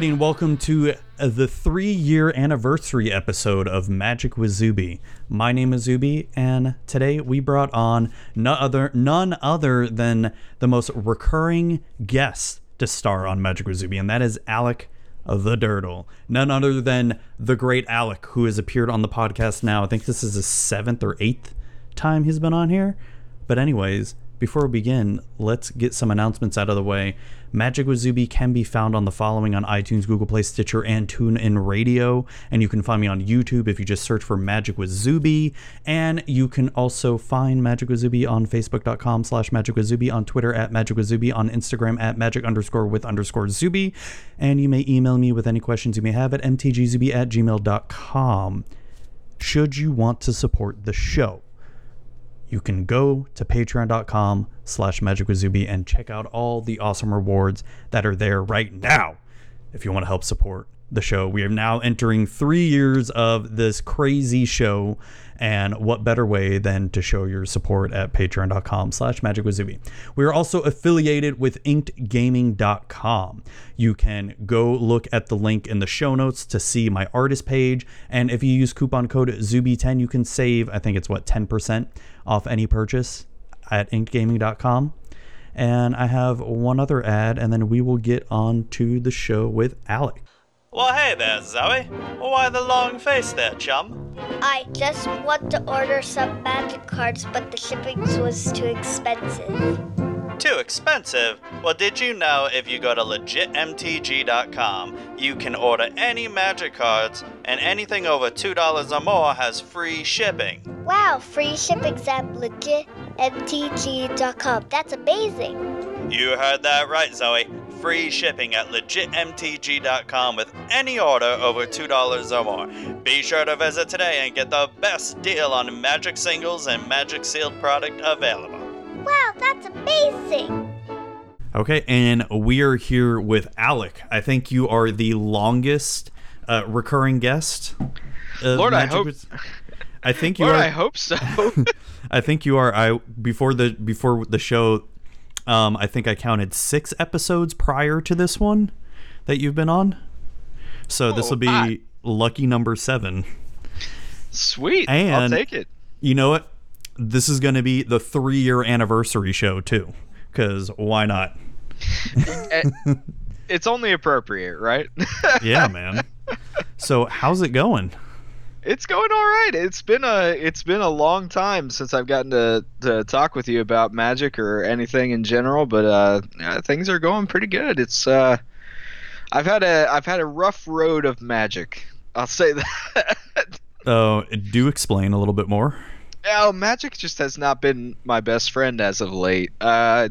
everybody, and welcome to the three year anniversary episode of Magic with Zuby. My name is Zuby, and today we brought on none other, none other than the most recurring guest to star on Magic with Zuby, and that is Alec the Durdle. None other than the great Alec, who has appeared on the podcast now. I think this is the seventh or eighth time he's been on here. But, anyways, before we begin, let's get some announcements out of the way. Magic with Zuby can be found on the following on iTunes, Google Play, Stitcher, and TuneIn Radio. And you can find me on YouTube if you just search for Magic with Zuby. And you can also find Magic with Zuby on Facebook.com slash Magic with Zuby, on Twitter at Magic with Zuby, on Instagram at Magic underscore with underscore Zuby. And you may email me with any questions you may have at mtgzuby at gmail.com. Should you want to support the show, you can go to patreon.com slash magicwazubi and check out all the awesome rewards that are there right now if you want to help support the show. We are now entering three years of this crazy show, and what better way than to show your support at patreon.com slash magicwazubi. We are also affiliated with inkedgaming.com. You can go look at the link in the show notes to see my artist page, and if you use coupon code ZUBI10, you can save, I think it's what, 10% off any purchase at inkedgaming.com. And I have one other ad, and then we will get on to the show with Alec. Well, hey there, Zoe. Why the long face there, chum? I just want to order some magic cards, but the shipping was too expensive. Too expensive? Well, did you know if you go to legitmtg.com, you can order any magic cards, and anything over $2 or more has free shipping? Wow, free shipping's at legitmtg.com. That's amazing. You heard that right, Zoe. Free shipping at legitmtg.com with any order over $2 or more. Be sure to visit today and get the best deal on magic singles and magic sealed product available. Wow, that's amazing. Okay, and we are here with Alec. I think you are the longest uh, recurring guest. of Lord, I hope- with- I think you Lord, are. I hope so. I think you are. I before the before the show, um, I think I counted six episodes prior to this one that you've been on. So this Oh, will be I- lucky number seven. Sweet. I'll take it. You know what? This is going to be the three year anniversary show too. Because why not? Eh, It's only appropriate, right? Yeah, man. so how's it going? it's going all right. It's been a it's been a long time since I've gotten to, to talk with you about magic or anything in general, but uh, yeah, things are going pretty good. It's uh, I've had a I've had a rough road of magic. I'll say that. Uh, do explain a little bit more. Oh, magic just has not been my best friend as of late. Uh,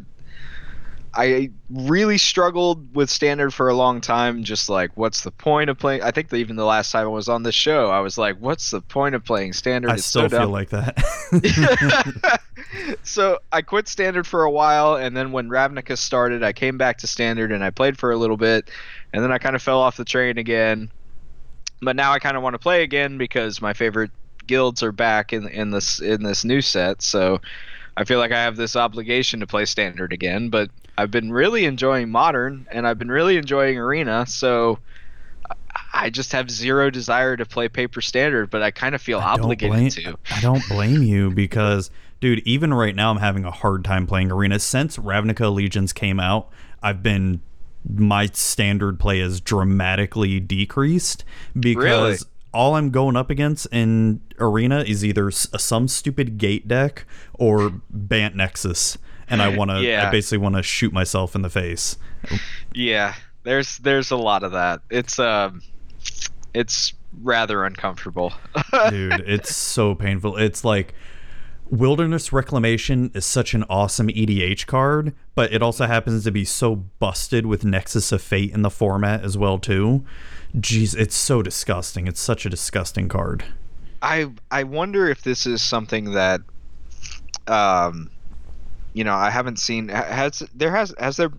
I really struggled with standard for a long time. Just like, what's the point of playing? I think that even the last time I was on this show, I was like, what's the point of playing standard? I It's still so feel like that. so I quit standard for a while, and then when Ravnica started, I came back to standard and I played for a little bit, and then I kind of fell off the train again. But now I kind of want to play again because my favorite guilds are back in in this in this new set. So I feel like I have this obligation to play standard again. But I've been really enjoying modern, and I've been really enjoying arena. So. I- just have zero desire to play paper standard, but I kind of feel I obligated blame- to. I don't blame you because, dude, even right now, I'm having a hard time playing Arena. Since Ravnica Allegiance came out, I've been my standard play has dramatically decreased because? All I'm going up against in Arena is either some stupid gate deck or Bant Nexus, and I want to. I Yeah. basically want to shoot myself in the face. Yeah, there's there's a lot of that. It's um, it's rather uncomfortable. dude it's so painful it's like wilderness reclamation is such an awesome edh card but it also happens to be so busted with nexus of fate in the format as well too jeez it's so disgusting it's such a disgusting card I I wonder if this is something that, um, you know, I haven't seen. Has there has has there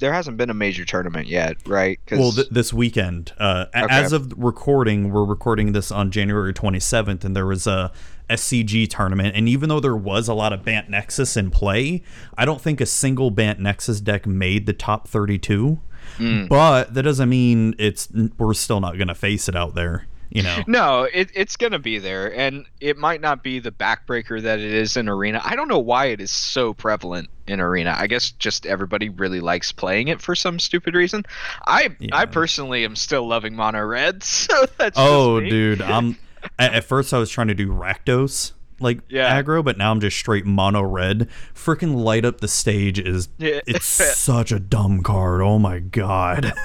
there hasn't been a major tournament yet, right? well th- this weekend uh, Okay. as of recording we're recording this on january 27th and there was a scg tournament and even though there was a lot of bant nexus in play i don't think a single bant nexus deck made the top 32 Mm. But that doesn't mean it's we're still not gonna face it out there. You know. No, it, it's going to be there, and it might not be the backbreaker that it is in Arena. I don't know why it is so prevalent in Arena. I guess just everybody really likes playing it for some stupid reason. I I personally am still loving Mono Red, so that's Oh, dude, I'm. At, at first, I was trying to do Rakdos like Yeah. aggro, but now I'm just straight mono red. Freaking light up the stage is Yeah. it's such a dumb card. Oh my god.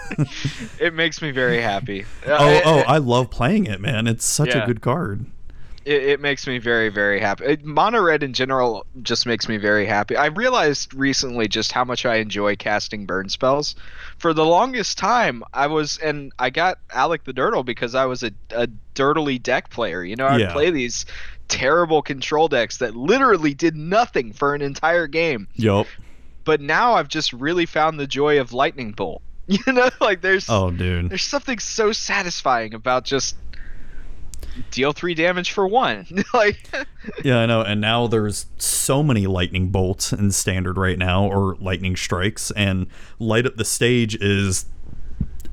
It makes me very happy. oh oh, I love playing it, man. It's such a good card. It, it makes me very very happy. It, Mono Red in general just makes me very happy. I realized recently just how much I enjoy casting burn spells. For the longest time, I was and I got Alec the Durdle because I was a, a durdly deck player. You know, I'd Yeah. play these terrible control decks that literally did nothing for an entire game. Yup. But now I've just really found the joy of Lightning Bolt. You know, like there's Oh, dude. there's something so satisfying about just deal three damage for one. like Yeah, I know. And now there's so many lightning bolts in standard right now, or lightning strikes, and light up the stage is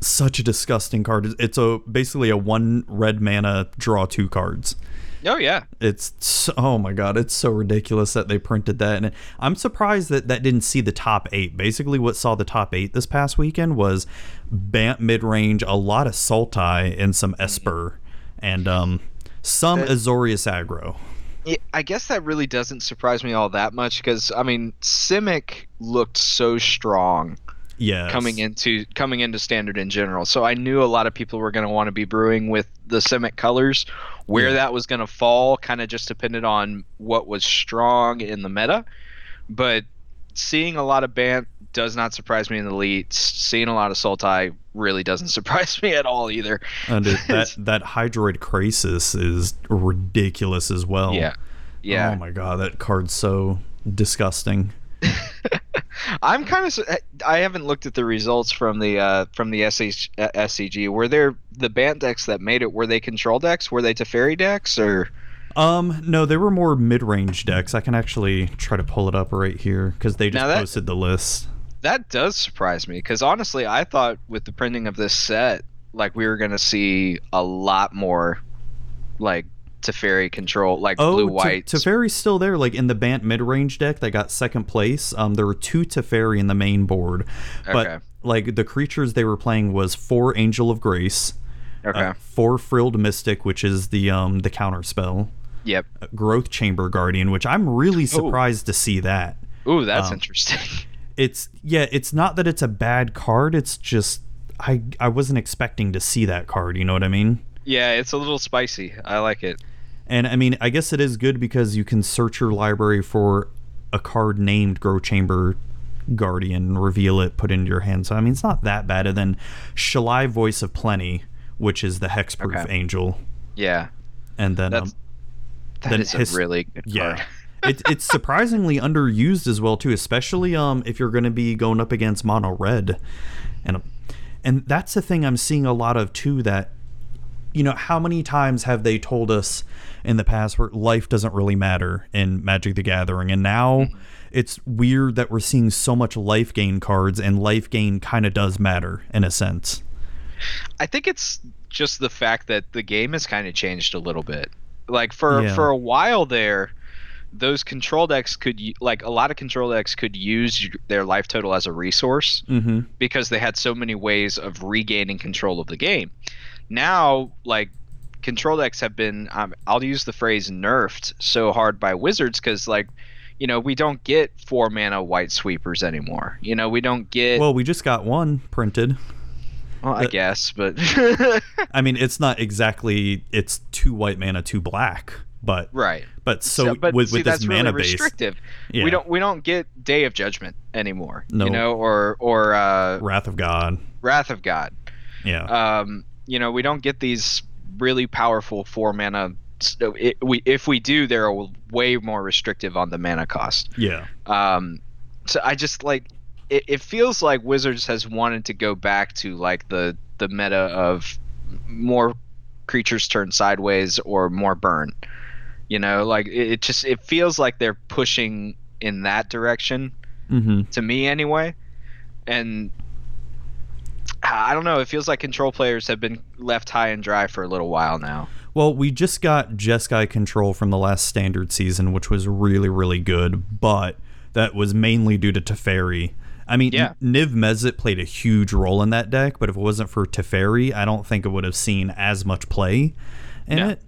such a disgusting card. It's a basically a one red mana draw two cards. Oh yeah. It's so, oh my god, it's so ridiculous that they printed that, and I'm surprised that that didn't see the top eight. Basically, what saw the top eight this past weekend was Bant mid range, a lot of Sultai, and some Esper, and um some Uh, Azorius aggro. Yeah, I guess that really doesn't surprise me all that much because I mean Simic looked so strong Yeah, coming into coming into standard in general. So I knew a lot of people were going to want to be brewing with the Simic colors. Where Yeah. that was going to fall kind of just depended on what was strong in the meta. But seeing a lot of Bant does not surprise me in the elites. Seeing a lot of Sultai really doesn't surprise me at all either. And it, that that Hydroid Krasis is ridiculous as well. Yeah. Yeah. Oh my god, that card's so disgusting. I'm kind of. I haven't looked at the results from the uh, from the SH, uh, SCG. Were there the Bant decks that made it? Were they control decks? Were they Teferi decks? Or Um, no, they were more mid-range decks. I can actually try to pull it up right here because they just that- posted the list. That does surprise me because honestly, I thought with the printing of this set, like we were gonna see a lot more, like Teferi control, like Oh, blue Te- white. Teferi's still there. Like in the Bant mid-range deck that got second place. Um, there were two Teferi in the main board, but Okay. like the creatures they were playing was four Angel of Grace, okay. uh, four Frilled Mystic, which is the um the counter spell, yep. Growth Chamber Guardian, which I'm really surprised to see that. Ooh, that's um, interesting. It's yeah, it's not that it's a bad card. It's just I I wasn't expecting to see that card. You know what I mean? yeah, it's a little spicy. I like it. And I mean, I guess it is good because you can search your library for a card named Growth Chamber Guardian, reveal it, put it into your hand. So I mean, it's not that bad. And then Shalai Voice of Plenty, which is the hexproof Okay. angel, Yeah, and then um, that then is his- a really good yeah. card. it, it's surprisingly underused as well too, especially um if you're going to be going up against mono red, and and that's the thing I'm seeing a lot of too. That you know how many times have they told us in the past where life doesn't really matter in Magic the Gathering, and now it's weird that we're seeing so much life gain cards, and life gain kind of does matter in a sense. I think it's just the fact that the game has kind of changed a little bit. Like for Yeah. for a while there, those control decks could like a lot of control decks could use their life total as a resource Mm-hmm. because they had so many ways of regaining control of the game. Now, like control decks have been um, I'll use the phrase nerfed so hard by wizards cuz like you know, we don't get four mana white sweepers anymore. You know, we don't get well, we just got one printed. Well, I the- guess, but I mean, it's not exactly it's two white mana, two black, but right. but so, but with, see, with this that's mana really base, restrictive. yeah, We don't we don't get Day of Judgment anymore. No. You know, or or uh, Wrath of God, Wrath of God. yeah, Um, you know, we don't get these really powerful four mana. So it, we if we do, they're way more restrictive on the mana cost. yeah, Um, so I just like it, it feels like Wizards has wanted to go back to like the the meta of more creatures turn sideways or more burn. You know, like it, it just it feels like they're pushing in that direction mm-hmm. to me anyway. And I don't know. It feels like control players have been left high and dry for a little while now. Well, we just got Jeskai control from the last standard season, which was really, really good, but that was mainly due to Teferi. I mean, Yeah. Niv Mizzet played a huge role in that deck, but if it wasn't for Teferi, I don't think it would have seen as much play in No. it.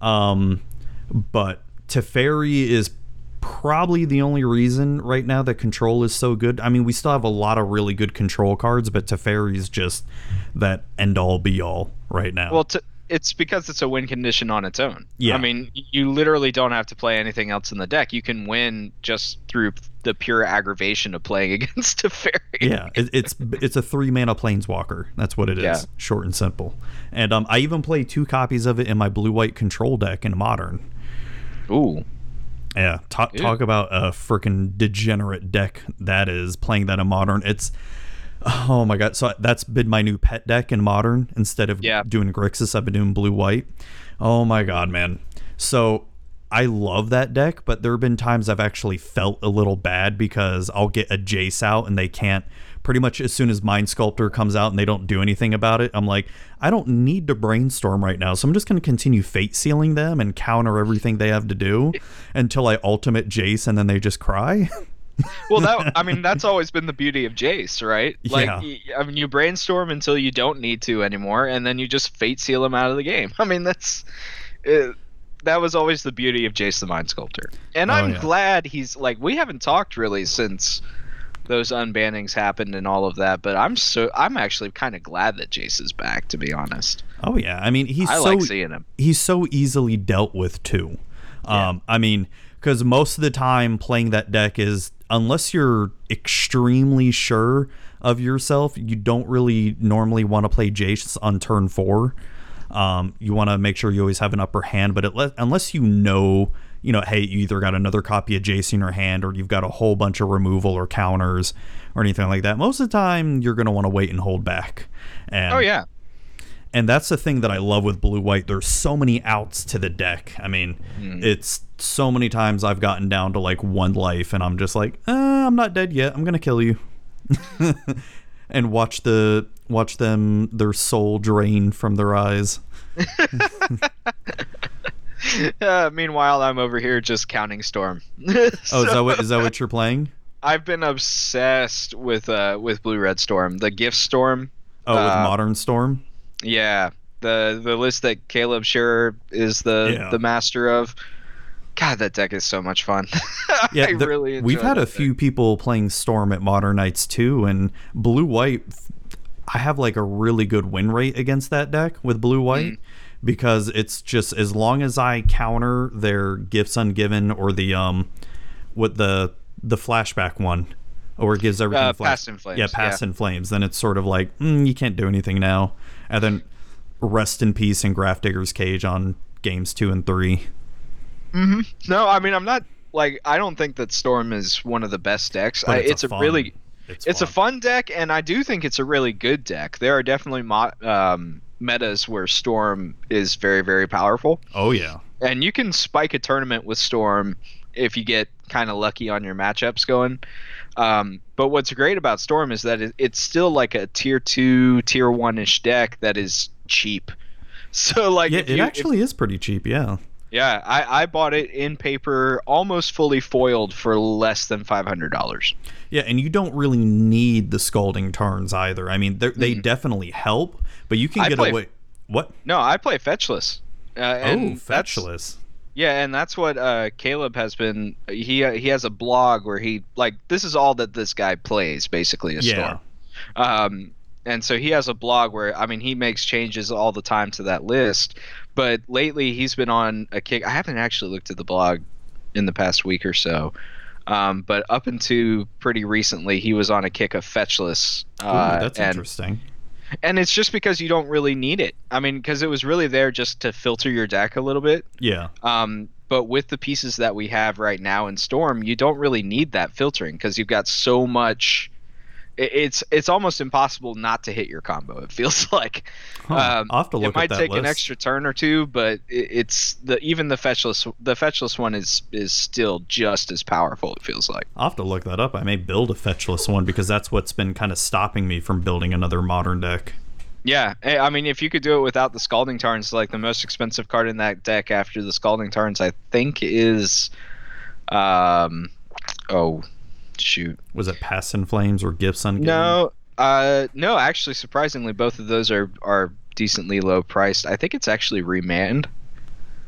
Um, but Teferi is probably the only reason right now that control is so good. I mean, we still have a lot of really good control cards, but Teferi is just that end all be all right now. Well, t- it's because it's a win condition on its own. Yeah. I mean, you literally don't have to play anything else in the deck. You can win just through the pure aggravation of playing against fairy. yeah, it, it's it's a three mana planeswalker. That's what it is. Yeah. Short and simple. And um, I even play two copies of it in my blue white control deck in modern. Ooh. Yeah, talk talk about a freaking degenerate deck that is playing that in modern. It's oh my god. So that's been my new pet deck in modern instead of Yeah. doing Grixis. I've been doing blue white. Oh my god, man. So I love that deck, but there have been times I've actually felt a little bad because I'll get a Jace out and they can't. Pretty much as soon as Mind Sculptor comes out and they don't do anything about it, I'm like, I don't need to brainstorm right now. So I'm just going to continue fate sealing them and counter everything they have to do until I ultimate Jace and then they just cry. Well, that I mean, that's always been the beauty of Jace, right? Like, Yeah. I mean, you brainstorm until you don't need to anymore, and then you just fate seal him out of the game. I mean, that's uh, that was always the beauty of Jace the Mind Sculptor. And Oh, I'm yeah. glad he's like we haven't talked really since those unbannings happened and all of that, but I'm so I'm actually kind of glad that Jace is back. To be honest, oh yeah, I mean he's I so like seeing him. he's so easily dealt with too. Um, I mean, because most of the time playing that deck is unless you're extremely sure of yourself, you don't really normally want to play Jace on turn four. Um, you want to make sure you always have an upper hand, but it le- unless you know, you know, hey, you either got another copy of Jace in your hand or you've got a whole bunch of removal or counters or anything like that. Most of the time, you're going to want to wait and hold back. And Oh yeah, and that's the thing that I love with blue white. There's so many outs to the deck. I mean, Hmm. it's so many times I've gotten down to like one life, and I'm just like, uh, I'm not dead yet. I'm gonna kill you, and watch the watch them their soul drain from their eyes. uh, meanwhile, I'm over here just counting Storm. Oh, is that what is that what you're playing? I've been obsessed with uh with Blue Red Storm, the Gift Storm. Oh, with Uh, Modern Storm. Yeah, the the list that Caleb Scherer is the Yeah. the master of. God, that deck is so much fun. Yeah, the- really. we've had a that few people playing Storm at Modern Nights too, and Blue White. I have like a really good win rate against that deck with Blue White Mm. Because it's just as long as I counter their gifts ungiven or the um, what the the flashback one, or it gives everything Uh, flash- in Flames, Yeah, past yeah. in flames. Then it's sort of like mm, you can't do anything now, and then rest in peace in Grafdigger's Cage on games two and three. No, I mean I'm not like I don't think that Storm is one of the best decks. I, it's a it's a fun- really It's, it's a fun. fun deck, and I do think it's a really good deck. There are definitely mo- um, metas where Storm is very very powerful. Oh yeah. and you can spike a tournament with Storm if you get kind of lucky on your matchups going. Um, but what's great about Storm is that it, it's still like a tier two, tier one ish deck that is cheap. So like, Yeah, it you- if- actually is pretty cheap. Yeah. Yeah, I, I bought it in paper, almost fully foiled for less than five hundred dollars. Yeah, and you don't really need the Scalding Tarns either. I mean, they Mm. definitely help, but you can I get play- away. What? No, I play fetchless. Uh, and oh, fetchless. Yeah, and that's what uh, Caleb has been. He he has a blog where he like this is all that this guy plays basically. Is Yeah. Storm. Um, and so he has a blog where I mean he makes changes all the time to that list. But lately he's been on a kick. I haven't actually looked at the blog in the past week or so. Um, but up until pretty recently, he was on a kick of fetchless. Ooh, Uh, that's and, interesting. and it's just because you don't really need it. I mean, because it was really there just to filter your deck a little bit. Yeah. Um, but with the pieces that we have right now in Storm, you don't really need that filtering because you've got so much it's it's almost impossible not to hit your combo. It feels like. Huh, Um, I'll have to look it might take list. an extra turn or two, but it, it's the even the fetchless the fetchless one is is still just as powerful. It feels like. I'll have to look that up. I may build a fetchless one because that's what's been kind of stopping me from building another modern deck. Yeah, eh, I mean, if you could do it without the Scalding Tarns, like the most expensive card in that deck after the Scalding Tarns, I think is, um, oh, shoot, Was it Past in Flames or Gifts Ungiven? no, uh, no, actually, surprisingly, both of those are are decently low priced. I think it's actually Remand.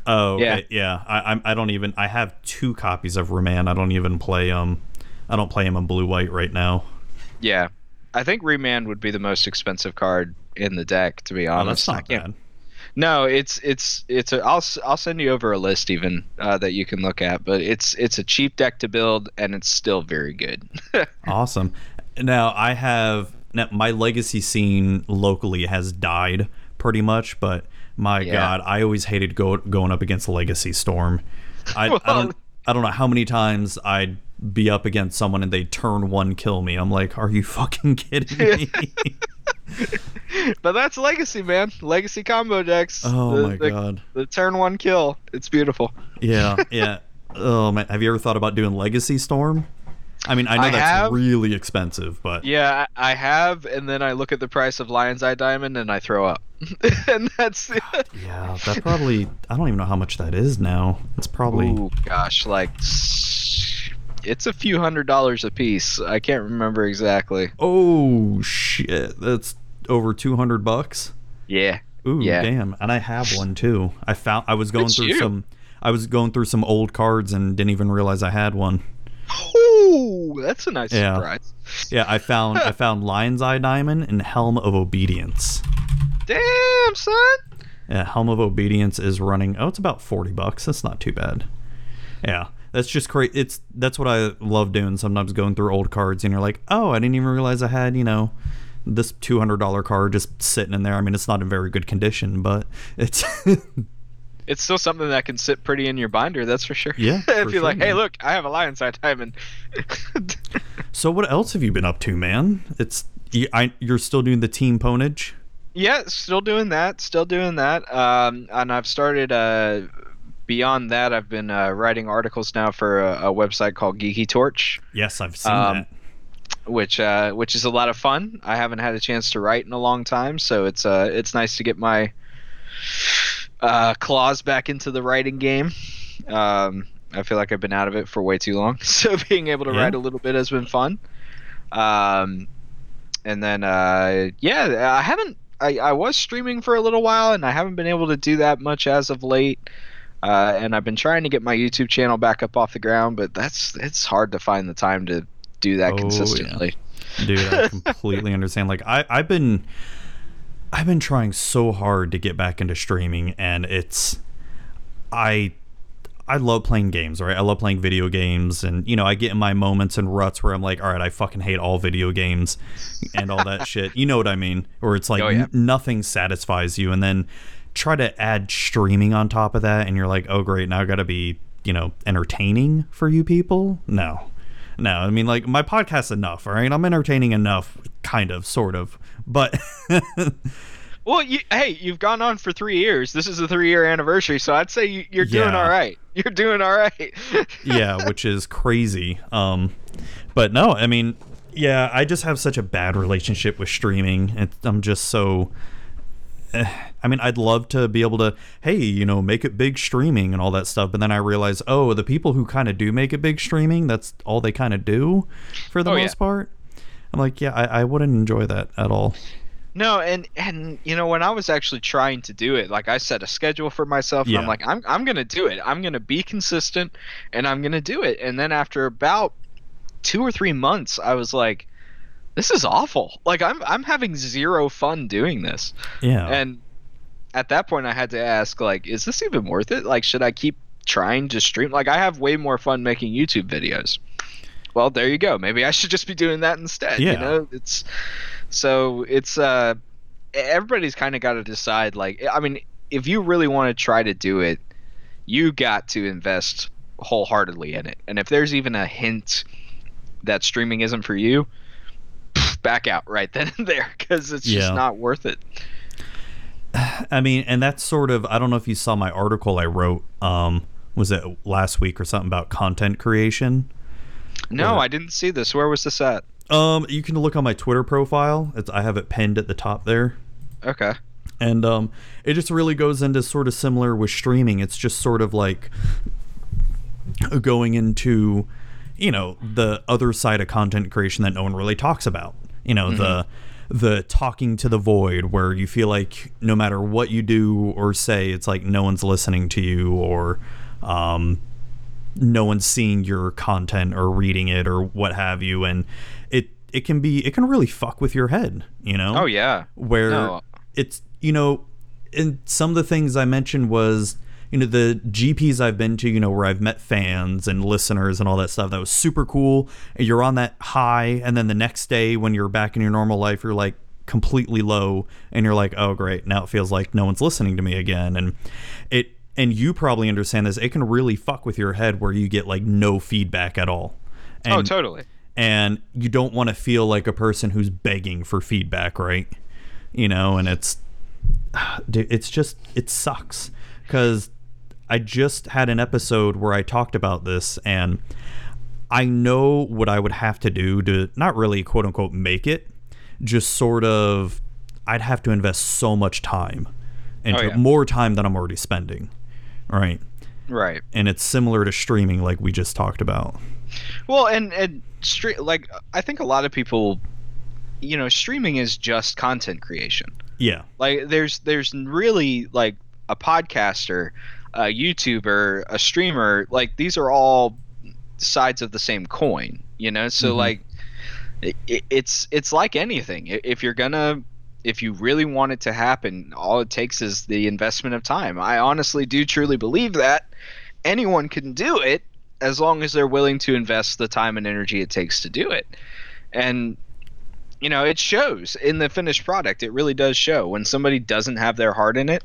Oh, Yeah. okay, yeah. I, I'm. I don't even. I have two copies of Remand. I don't even play um. I don't play him in blue white right now. Yeah, I think Remand would be the most expensive card in the deck, to be Oh, honest. that's I can't- bad. No, it's it's it's a. I'll I'll send you over a list even uh, that you can look at, but it's it's a cheap deck to build and it's still very good. Awesome. Now I have now my legacy scene locally has died pretty much, but my Yeah. god, I always hated go, going up against Legacy Storm. I, I don't I don't know how many times I'd be up against someone and they turn one kill me. I'm like, are you fucking kidding me? but that's legacy, man. Legacy combo decks. oh the, my the, god. The turn one kill. It's beautiful. Yeah, yeah. Oh man, have you ever thought about doing Legacy Storm? I mean, I know I that's have. really expensive, but Yeah, I have, and then I look at the price of Lion's Eye Diamond and I throw up. and that's yeah, that probably I don't even know how much that is now. It's probably Ooh, gosh, like it's a few hundred dollars a piece. I can't remember exactly. Oh shit, that's over 200 bucks. Yeah. Ooh, Yeah. damn. And I have one too. I found I was going through you. some I was going through some old cards and didn't even realize I had one. Ooh, that's a nice Yeah. surprise. Yeah, I found I found Lion's Eye Diamond and Helm of Obedience. Damn, son. Yeah, Helm of Obedience is running. Oh, it's about 40 bucks. That's not too bad. Yeah. That's just great. It's that's what I love doing. Sometimes going through old cards and you're like, "Oh, I didn't even realize I had, you know, this $200 card just sitting in there." I mean, it's not in very good condition, but it's It's still something that can sit pretty in your binder, that's for sure. Yeah, if you're like, sure, hey, man. look, I have a Lion's Eye Diamond. So what else have you been up to, man? It's you, I, you're still doing the team ponage. Yeah, still doing that. Still doing that. Um, and I've started. Uh, beyond that, I've been uh, writing articles now for a, a website called Geeky Torch, Yes, I've seen Um, that. which uh, which is a lot of fun. I haven't had a chance to write in a long time, so it's uh, it's nice to get my uh, claws back into the writing game. Um, I feel like I've been out of it for way too long, so being able to Yeah. write a little bit has been fun. Um, and then uh, yeah, I haven't. I, I was streaming for a little while, and I haven't been able to do that much as of late. Uh, and I've been trying to get my YouTube channel back up off the ground, but that's it's hard to find the time to do that Oh, yeah. consistently. Dude, I completely understand. Like I, I've been I've been trying so hard to get back into streaming and it's I I love playing games, right? I love playing video games and you know, I get in my moments and ruts where I'm like, all right, I fucking hate all video games and all that shit. You know what I mean? Or it's like Oh, yeah. n- nothing satisfies you and then try to add streaming on top of that and you're like, "Oh great, now I got to be, you know, entertaining for you people?" No. No, I mean like my podcast's enough, all right? I'm entertaining enough, kind of, sort of. But Well, you, hey, you've gone on for three years. This is the three-year anniversary, so I'd say you, you're doing Yeah. all right. You're doing all right. yeah, which is crazy. Um, but no, I mean, yeah, I just have such a bad relationship with streaming. It, I'm just so. I mean, I'd love to be able to, hey, you know, make it big streaming and all that stuff. But then I realize, oh, the people who kind of do make it big streaming, that's all they kind of do for the Oh, yeah. most part. I'm like, yeah, I, I wouldn't enjoy that at all. No, and and you know when I was actually trying to do it, like I set a schedule for myself, and Yeah. I'm like, I'm I'm gonna do it. I'm gonna be consistent, and I'm gonna do it. And then after about two or three months, I was like, this is awful. Like I'm I'm having zero fun doing this. Yeah. And at that point, I had to ask, like, is this even worth it? Like, should I keep trying to stream? Like, I have way more fun making YouTube videos. Well, there you go. Maybe I should just be doing that instead. Yeah. You know, it's so it's uh, everybody's kind of got to decide. Like, I mean, if you really want to try to do it, you got to invest wholeheartedly in it. And if there's even a hint that streaming isn't for you, back out right then and there because it's just not worth it. I mean, and that's sort of I don't know if you saw my article I wrote. Um, was it last week or something about content creation? No, Or- I didn't see this. Where was this at? Um, you can look on my Twitter profile. It's I have it pinned at the top there. Okay. and um, it just really goes into sort of similar with streaming. It's just sort of like going into, you know, the other side of content creation that no one really talks about. You know, the the talking to the void where you feel like no matter what you do or say, it's like no one's listening to you or um, no one's seeing your content or reading it or what have you, and it it can be it can really fuck with your head. You know Oh yeah. where No. it's you know and some of the things i mentioned was you know the gps i've been to you know where i've met fans and listeners and all that stuff that was super cool you're on that high and then the next day when you're back in your normal life you're like completely low and you're like oh great now it feels like no one's listening to me again and it and you probably understand this it can really fuck with your head where you get like no feedback at all oh, and, oh, totally. and you don't want to feel like a person who's begging for feedback, right? You know, and it's it's just it sucks cuz I just had an episode where I talked about this and I know what I would have to do to not really quote unquote make it, just sort of I'd have to invest so much time into Oh, yeah. more time than I'm already spending. Right? Right. And it's similar to streaming like we just talked about. Well, and and stre- like I think a lot of people, you know, streaming is just content creation. Yeah. Like there's there's really like a podcaster, a YouTuber, a streamer. Like these are all sides of the same coin. You know, so Mhm. like it, it- it's it's like anything. If you're gonna if you really want it to happen, all it takes is the investment of time. I honestly do truly believe that anyone can do it as long as they're willing to invest the time and energy it takes to do it. And you know, it shows in the finished product. It really does show when somebody doesn't have their heart in it.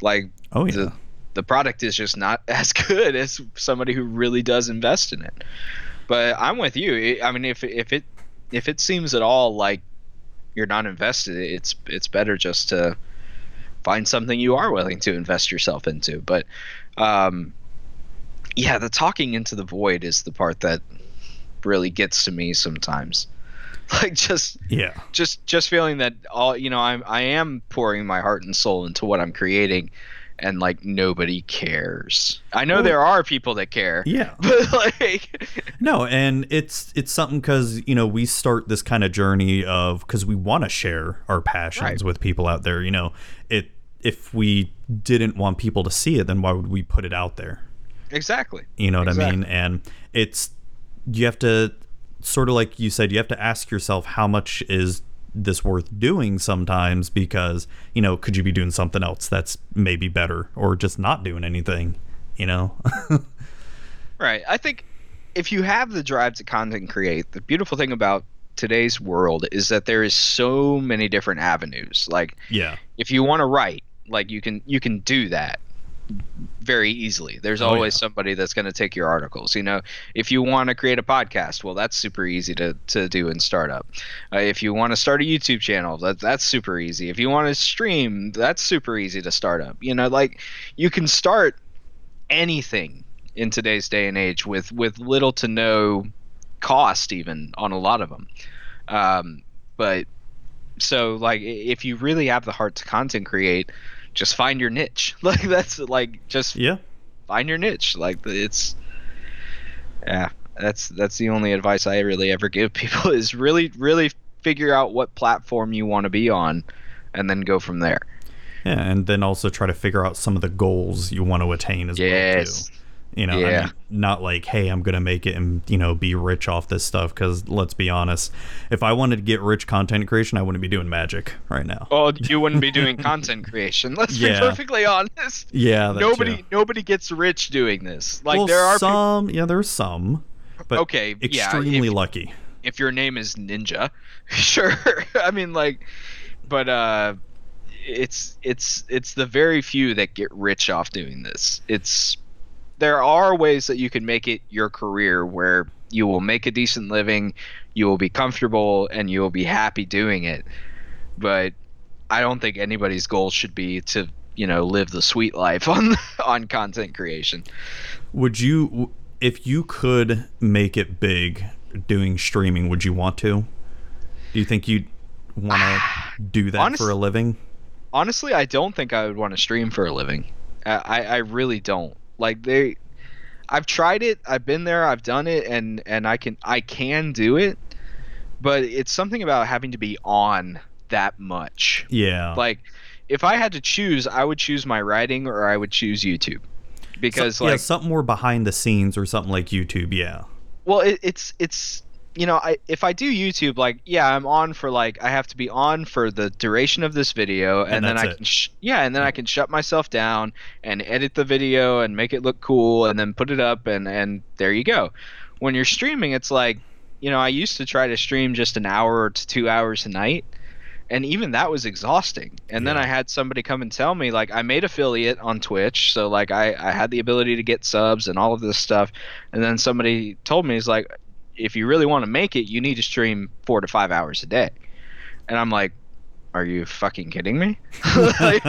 Like Oh yeah. the the product is just not as good as somebody who really does invest in it. But I'm with you. I mean, if if it if it seems at all like you're not invested, it's it's better just to find something you are willing to invest yourself into. But um, yeah, the talking into the void is the part that really gets to me sometimes. Like just yeah. just just feeling that all you know I'm I am pouring my heart and soul into what I'm creating and like nobody cares. I know Well- there are people that care. Yeah. But like No, and it's it's something because you know we start this kind of journey of because we want to share our passions Right. with people out there. You know, it if we didn't want people to see it, then why would we put it out there? exactly. You know what I mean? And it's you have to sort of like you said, you have to ask yourself how much is this worth doing sometimes because you know could you be doing something else that's maybe better or just not doing anything you know Right. I think if you have the drive to content create, the beautiful thing about today's world is that there is so many different avenues. Like yeah if you want to write, like you can you can do that very easily. There's Oh, always yeah. somebody that's going to take your articles. You know, if you want to create a podcast, well, that's super easy to, to do and start up. Uh, if you want to start a YouTube channel, that that's super easy. If you want to stream, that's super easy to start up. You know, like you can start anything in today's day and age with with little to no cost even on a lot of them. Um, but so like if you really have the heart to content create just find your niche. Like that's like just yeah. find your niche. Like it's yeah that's that's the only advice i really ever give people is really really figure out what platform you want to be on and then go from there. Yeah, and then also try to figure out some of the goals you want to attain as well yes. too. You know, I mean, not like, hey, I'm gonna make it and you know be rich off this stuff. Because let's be honest, if I wanted to get rich content creation, I wouldn't be doing magic right now. well you wouldn't be doing content creation let's Yeah. be perfectly honest Yeah, nobody too. nobody gets rich doing this like well, there are people, some. yeah, there's some, but okay yeah extremely if- lucky. if your name is Ninja, sure. I mean, like, but uh, it's it's it's the very few that get rich off doing this. It's there are ways that you can make it your career where you will make a decent living, you will be comfortable, and you will be happy doing it. But I don't think anybody's goal should be to you know live the sweet life on on content creation. Would you, if you could make it big doing streaming, would you want to? Do you think you'd want to do that Honest- for a living? honestly, I don't think I would want to stream for a living. I, I, I really don't. Like they, I've tried it. I've been there. I've done it, and and I can I can do it, but it's something about having to be on that much. Yeah. Like, if I had to choose, I would choose my writing or I would choose YouTube, because like yeah, something more behind the scenes or something like YouTube. Yeah. well it, it's it's you know i if i do youtube like yeah i'm on for like i have to be on for the duration of this video and, And then i it. can sh- yeah and then i can shut myself down and edit the video and make it look cool and then put it up and and there you go. When you're streaming it's like you know i used to try to stream just an hour to two hours a night and even that was exhausting. And then i had somebody come and tell me like i made affiliate on twitch so like i i had the ability to get subs and all of this stuff. And then somebody told me he's like if you really want to make it you need to stream four to five hours a day. And i'm like are you fucking kidding me? Like,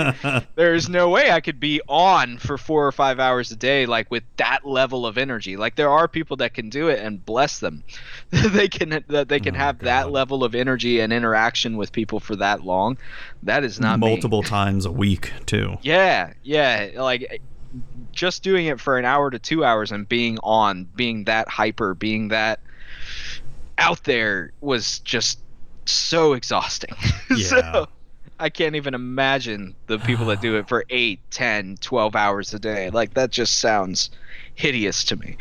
there's no way i could be on for four or five hours a day like with that level of energy. Like there are people that can do it and bless them. They can that they can Oh, have that level of energy and interaction with people for that long. That is not me. Multiple times a week too. Yeah, yeah, like just doing it for an hour to 2 hours and being on, being that hyper, being that out there was just so exhausting. Yeah. so I can't even imagine the people that do it for 8, 10, 12 hours a day. Like that just sounds hideous to me.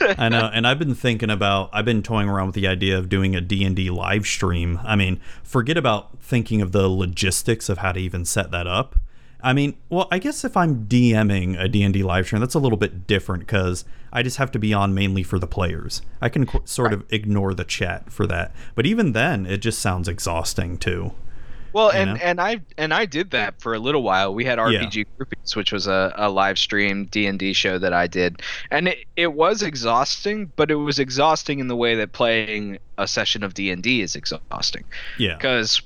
I know, and I've been thinking about. I've been toying around with the idea of doing a D and D live stream. I mean, forget about thinking of the logistics of how to even set that up. I mean, well, I guess if I'm DMing a D and D live stream, that's a little bit different because I just have to be on mainly for the players. I can qu- sort of ignore the chat for that, but even then, it just sounds exhausting too. Well, and know? and I and I did that for a little while. We had RPG Groupies, which was a, a live stream D and D show that I did, and it, it was exhausting, but it was exhausting in the way that playing a session of D and D is exhausting. Yeah, Because,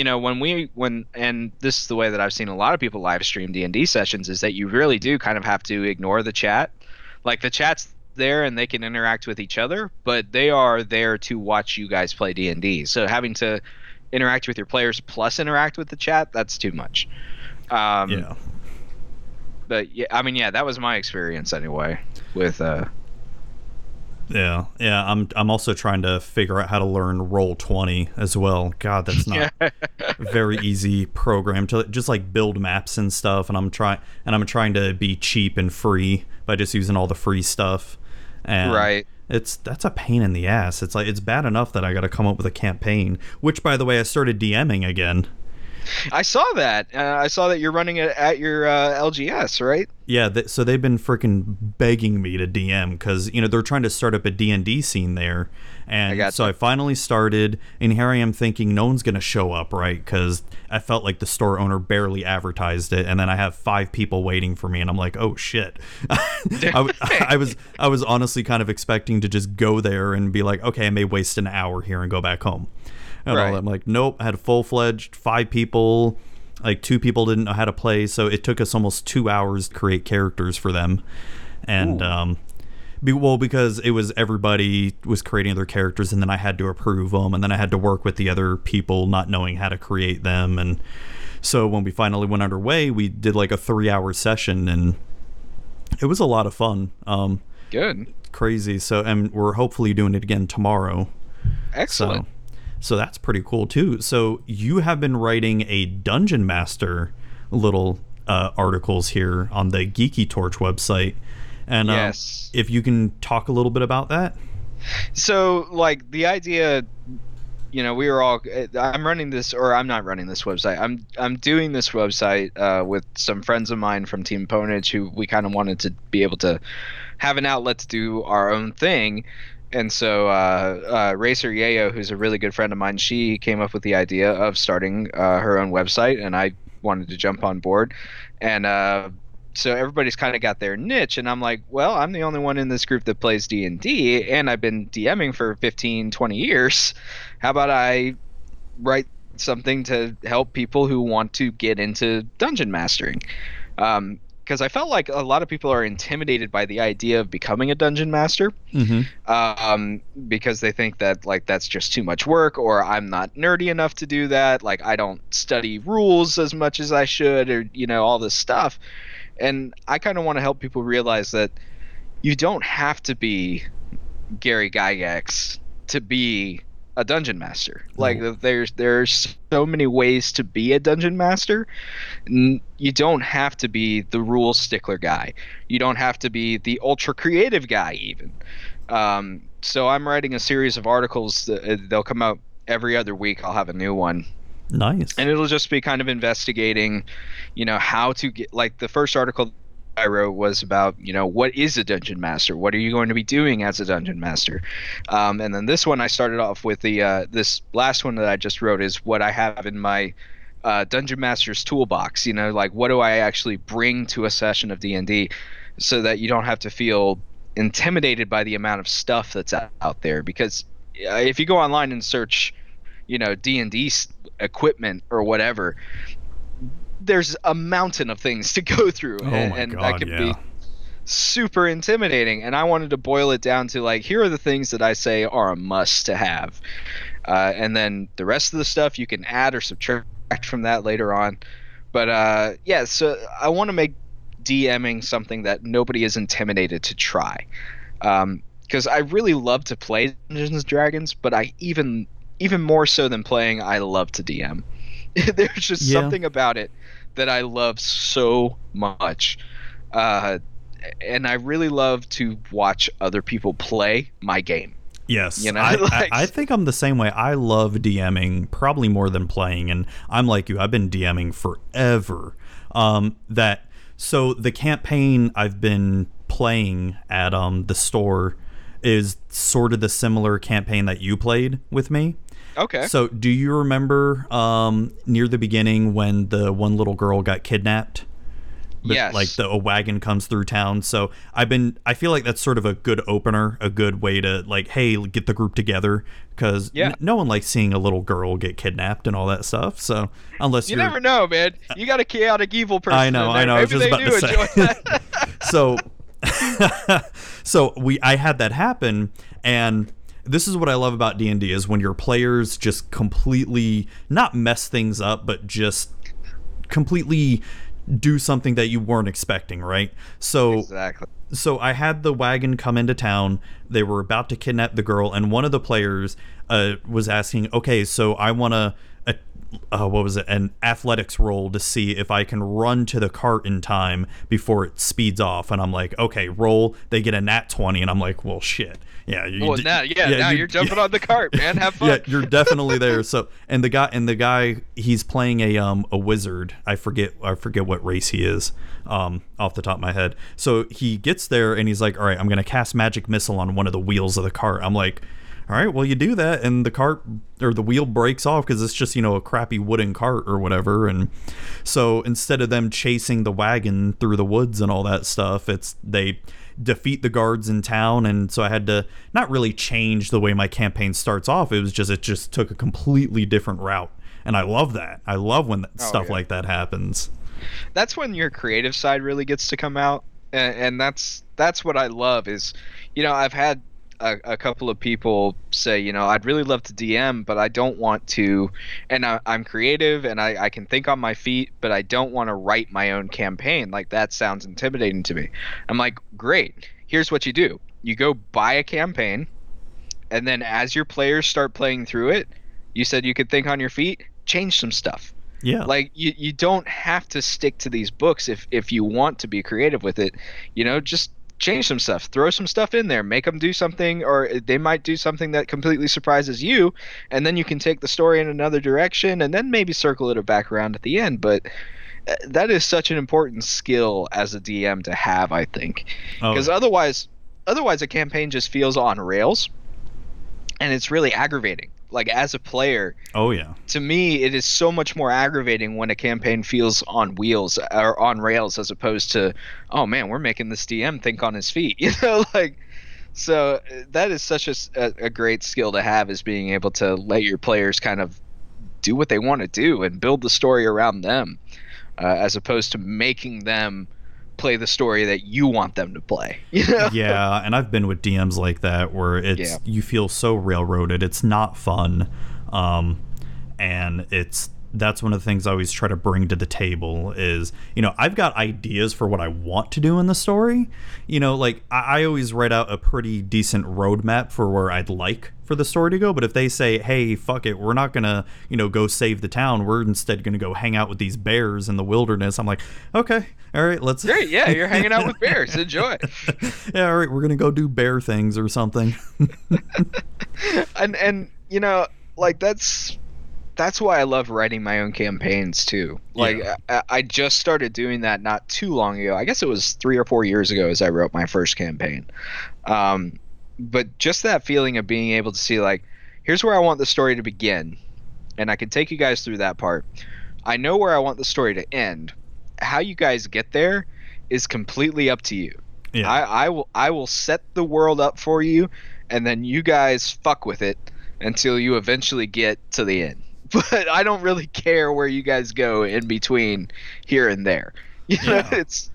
you know, when we when and this is the way that I've seen a lot of people live stream D and D sessions is that you really do kind of have to ignore the chat. Like the chat's there and they can interact with each other, but they are there to watch you guys play D and D. So having to interact with your players plus interact with the chat, that's too much. Um, yeah. But yeah, I mean, yeah, that was my experience anyway. With uh, Yeah, yeah. I'm I'm also trying to figure out how to learn roll twenty as well. God, that's not a very easy program to just like build maps and stuff. And I'm trying and I'm trying to be cheap and free by just using all the free stuff. And Right. It's that's a pain in the ass. It's like it's bad enough that I got to come up with a campaign. Which, by the way, I started DMing again. I saw that. Uh, I saw that you're running it at your uh, LGS, right? Yeah, th- so they've been freaking begging me to DM because you know they're trying to start up a D and D scene there, and gotcha. so I finally started. And here I am thinking no one's gonna show up, right? Because I felt like the store owner barely advertised it, and then I have five people waiting for me, and I'm like, oh shit. I, I was I was honestly kind of expecting to just go there and be like, okay, I may waste an hour here and go back home. And all Right. that. I'm like, nope. I had full fledged five people like two people didn't know how to play so it took us almost two hours to create characters for them and um be, well because it was everybody was creating their characters and then i had to approve them and then i had to work with the other people not knowing how to create them and so when we finally went underway we did like a three hour session and it was a lot of fun um Good. crazy so and we're hopefully doing it again tomorrow Excellent. so, so that's pretty cool too. So you have been writing a Dungeon Master little uh, articles here on the Geeky Torch website, and um, Yes. if you can talk a little bit about that. so like the idea you know we were all i'm running this or i'm not running this website i'm i'm doing this website uh, with some friends of mine from team ponage who we kind of wanted to be able to have an outlet to do our own thing and so uh, uh, racer yayo who's a really good friend of mine she came up with the idea of starting uh, her own website and i wanted to jump on board. And uh, so everybody's kind of got their niche and i'm like well i'm the only one in this group that plays d&d and i've been dming for 15 20 years. How about i write something to help people who want to get into dungeon mastering? Um, because I felt like a lot of people are intimidated by the idea of becoming a dungeon master, Mm-hmm. um, because they think that like that's just too much work, or I'm not nerdy enough to do that. Like I don't study rules as much as I should, or you know all this stuff. And I kind of want to help people realize that you don't have to be Gary Gygax to be a dungeon master. Like there's there's so many ways to be a dungeon master. N- You don't have to be the rule stickler guy. You don't have to be the ultra creative guy even. Um, so I'm writing a series of articles. That, uh, they'll come out every other week. I'll have a new one Nice. and it'll just be kind of investigating you know how to get like the first article i wrote was about you know what is a dungeon master? What are you going to be doing as a dungeon master? Um, and then this one i started off with the uh, this last one that i just wrote is what i have in my uh, dungeon master's toolbox you know like what do i actually bring to a session of d&d so that you don't have to feel intimidated by the amount of stuff that's out- out there? Because uh, if you go online and search you know d&d equipment or whatever there's a mountain of things to go through Oh and, and god, that could yeah. be super intimidating and i wanted to boil it down to like here are the things that i say are a must to have uh, and then the rest of the stuff you can add or subtract from that later on but uh, yeah so i want to make dming something that nobody is intimidated to try because i really love to play dungeons and dragons but i even even more so than playing i love to dm there's just Yeah. something about it that i love so much uh, and i really love to watch other people play my game Yes, You know, I, like- I, I think I'm the same way. I love DMing probably more than playing, and I'm like you. I've been DMing forever. Um, that so the campaign I've been playing at um the store is sort of the similar campaign that you played with me. Okay So do you remember um near the beginning when the one little girl got kidnapped? But, Yes. Like the a wagon comes through town. So I've been I feel like that's sort of a good opener, a good way to like, hey, get the group together because Yeah. no one likes seeing a little girl get kidnapped and all that stuff. So unless you never know man you got a chaotic evil person I know, I know, I was just about to say. so so we I had that happen and this is what I love about D&D is when your players just completely not mess things up but just completely do something that you weren't expecting, right? So exactly so I had the wagon come into town. They were about to kidnap the girl, and one of the players uh, was asking, "Okay, so I want to, uh, what was it, an athletics roll to see if I can run to the cart in time before it speeds off." And I'm like, "Okay, roll." They get a nat twenty, and I'm like, "Well, shit, yeah." You well now yeah, now you- you're jumping yeah. on the cart man have fun Yeah, you're definitely there. So, and the guy, and the guy, he's playing a um a wizard. I forget, I forget what race he is, um, off the top of my head. So he gets there and he's like, "All right, I'm gonna cast magic missile on one of the wheels of the cart." I'm like, "All right, well, you do that," and the cart or the wheel breaks off because it's just you know a crappy wooden cart or whatever. And so instead of them chasing the wagon through the woods and all that stuff, it's they defeat the guards in town and so I had to not really change the way my campaign starts off. It was just it just took a completely different route and I love that. I love when that oh, stuff yeah. like that happens. That's when your creative side really gets to come out and, and that's that's what i love is you know i've had a, a couple of people say you know i'd really love to dm but i don't want to and I, i'm creative and I, I can think on my feet but i don't want to write my own campaign. Like that sounds intimidating to me. I'm like great. Here's what you do. You go buy a campaign and then as your players start playing through it you said you could think on your feet change some stuff. Yeah. Like you, you don't have to stick to these books if if you want to be creative with it. You know just change some stuff throw some stuff in there make them do something or they might do something that completely surprises you and then you can take the story in another direction and then maybe circle it back around at the end but uh, that is such an important skill as a dm to have i think. Oh, because otherwise otherwise a campaign just feels on rails and it's really aggravating like as a player, Oh yeah. to me it is so much more aggravating when a campaign feels on wheels or on rails as opposed to oh man we're making this dm think on his feet you know like so uh, that is such a great skill to have is being able to let your players kind of do what they want to do and build the story around them uh, as opposed to making them play the story that you want them to play you know yeah, and I've been with DMs like that where it's Yeah. you feel so railroaded. It's not fun, um, and it's that's one of the things I always try to bring to the table is you know I've got ideas for what I want to do in the story. You know, like I, I always write out a pretty decent roadmap for where I'd like for the story to go. But if they say, "Hey, fuck it, we're not gonna you know go save the town. We're instead gonna go hang out with these bears in the wilderness," I'm like, okay, all right, let's. great yeah you're hanging out with bears enjoy yeah, all right, we're gonna go do bear things or something. and and you know like that's that's why I love writing my own campaigns too. Like Yeah. I, I just started doing that not too long ago. I guess it was three or four years ago as I wrote my first campaign. Um, but just that feeling of being able to see like, here's where I want the story to begin, and I can take you guys through that part. I know where I want the story to end. How you guys get there is completely up to you. Yeah. I, I will I will set the world up for you, and then you guys fuck with it until you eventually get to the end. But I don't really care where you guys go in between here and there. You know, Yeah. it's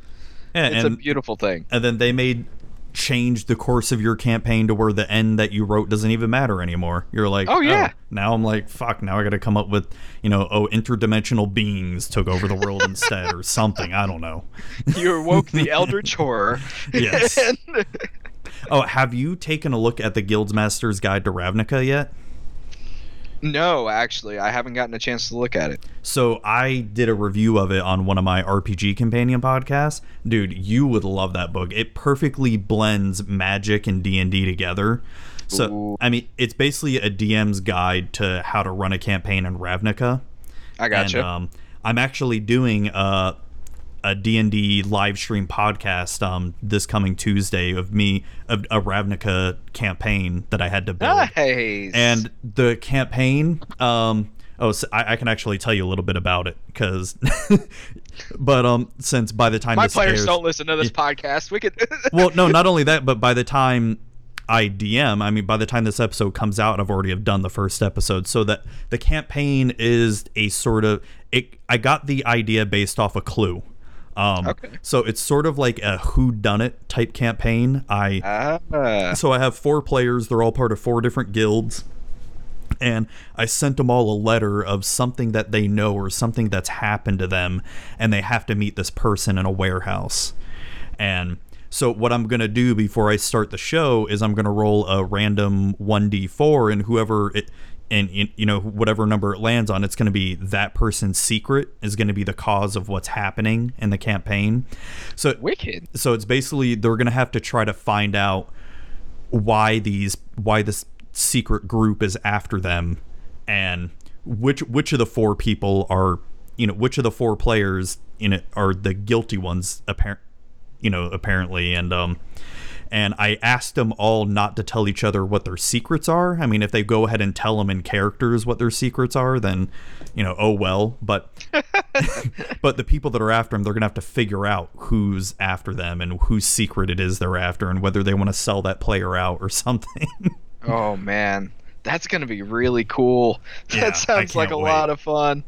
Yeah, it's a beautiful thing. and then they made change the course of your campaign to where the end that you wrote doesn't even matter anymore. You're like, Oh, yeah. Oh, now I'm like, fuck. Now I got to come up with, you know, oh, interdimensional beings took over the world instead, or something. I don't know. You awoke the eldritch horror. Yes. And- Oh, have you taken a look at the Guildmaster's Guide to Ravnica yet? No, actually, I haven't gotten a chance to look at it. So I did a review of it on one of my RPG companion podcasts. Dude, you would love that book. It perfectly blends magic and D&D together. So, Ooh. I mean, it's basically a DM's guide to how to run a campaign in Ravnica. I gotcha. And um, I'm actually doing a a D&D live stream podcast um, this coming Tuesday of me of a Ravnica campaign that I had to build. nice. And the campaign, um, oh, so I, I can actually tell you a little bit about it because, but um, since by the time my players airs- don't listen to this podcast. We could. well, no, not only that, but by the time I DM, I mean, by the time this episode comes out, I've already have done the first episode. So that the campaign is a sort of it. I got the idea based off a clue. Um, Okay. So it's sort of like a who done it type campaign. I ah, so I have four players. They're all part of four different guilds. And I sent them all a letter of something that they know or something that's happened to them, and they have to meet this person in a warehouse. And so, what I'm going to do before I start the show is I'm going to roll a random 1d4, and whoever it, and you you know, whatever number it lands on, it's going to be that person's secret is going to be the cause of what's happening in the campaign. So, wicked. so it's basically they're gonna have to try to find out why these why this secret group is after them and which which of the four people are you know which of the four players in it are the guilty ones apparent you know apparently and um and I asked them all not to tell each other what their secrets are. I mean, if they go ahead and tell them in characters what their secrets are, then, you know, oh well. But but the people that are after them, they're gonna have to figure out who's after them and whose secret it is they're after, and whether they want to sell that player out or something. Oh man, that's gonna be really cool. Yeah, that sounds like a can't lot of fun.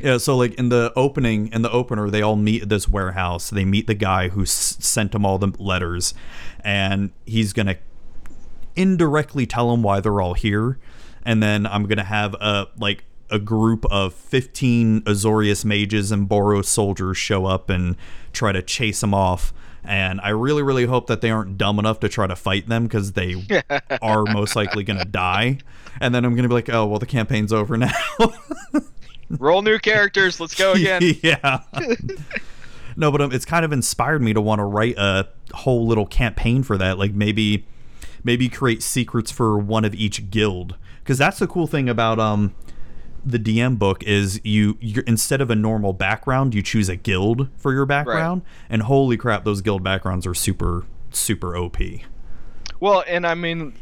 Yeah, so like in the opening, in the opener, they all meet at this warehouse. They meet the guy who s- sent them all the letters, and he's gonna indirectly tell them why they're all here. And then I'm gonna have a like a group of 15 Azorius mages and Boros soldiers show up and try to chase them off. And I really, really hope that they aren't dumb enough to try to fight them because they are most likely gonna die. And then I'm gonna be like, oh well, the campaign's over now. Roll new characters. Let's go again. yeah. no, but um, it's kind of inspired me to want to write a whole little campaign for that. Like maybe, maybe create secrets for one of each guild, because that's the cool thing about um, the DM book is you you instead of a normal background, you choose a guild for your background, and holy crap, those guild backgrounds are super super OP. Well, and I mean,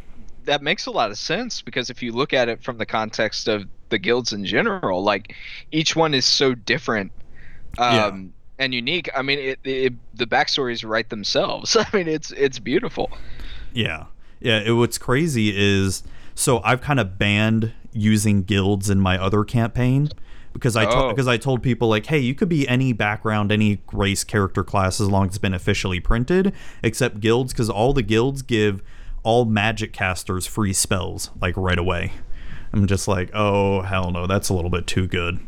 that makes a lot of sense because if you look at it from the context of the guilds in general, like each one is so different um, and unique. I mean, it, it, the backstories write themselves. I mean, it's it's beautiful. Yeah. Yeah. It, what's crazy is so I've kind of banned using guilds in my other campaign because I Oh. because I told people like, hey, you could be any background, any race, character class as long as it's been officially printed, except guilds because all the guilds give all magic casters free spells like right away. I'm just like, oh hell no, that's a little bit too good.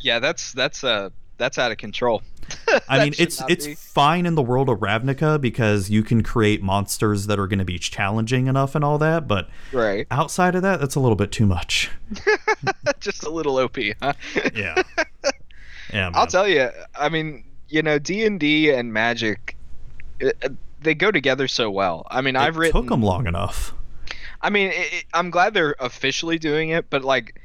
Yeah, that's that's uh that's out of control. I mean, it's it's be. fine in the world of Ravnica because you can create monsters that are going to be challenging enough and all that, but right. outside of that, that's a little bit too much. Just a little OP, huh? Yeah, yeah. I'll tell you. I mean, you know, D and D and Magic, uh, they go together so well. I mean, I've it written. took them long enough. I mean, it, it- I'm glad they're officially doing it, but like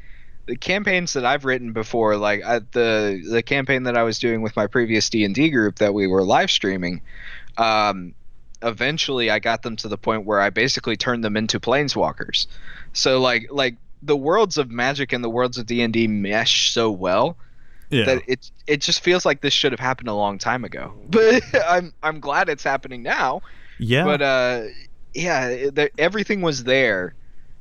the campaigns that I've written before, like the the campaign that I was doing with my previous D and D group that we were live streaming, um, eventually I got them to the point where I basically turned them into planeswalkers. So like like the worlds of Magic and the worlds of D and D mesh so well Yeah, that it it just feels like this should have happened a long time ago. But I'm I'm glad it's happening now yeah. but uh yeah the, everything was there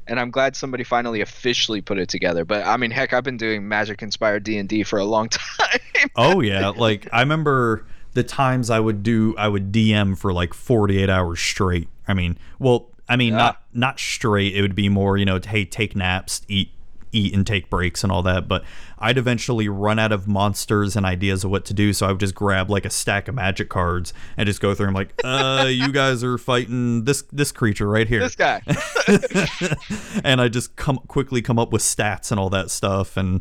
and i'm glad somebody finally officially put it together but i mean heck i've been doing magic inspired d&d for a long time oh yeah, like I remember the times I would do I would DM for like 48 hours straight. I mean, well, I mean Yeah. not not straight. It would be more, you know, hey, take naps, eat eat and take breaks and all that, but I'd eventually run out of monsters and ideas of what to do, so I would just grab like a stack of magic cards and just go through. I'm like, uh, you guys are fighting this this creature right here. this guy and I just come quickly come up with stats and all that stuff and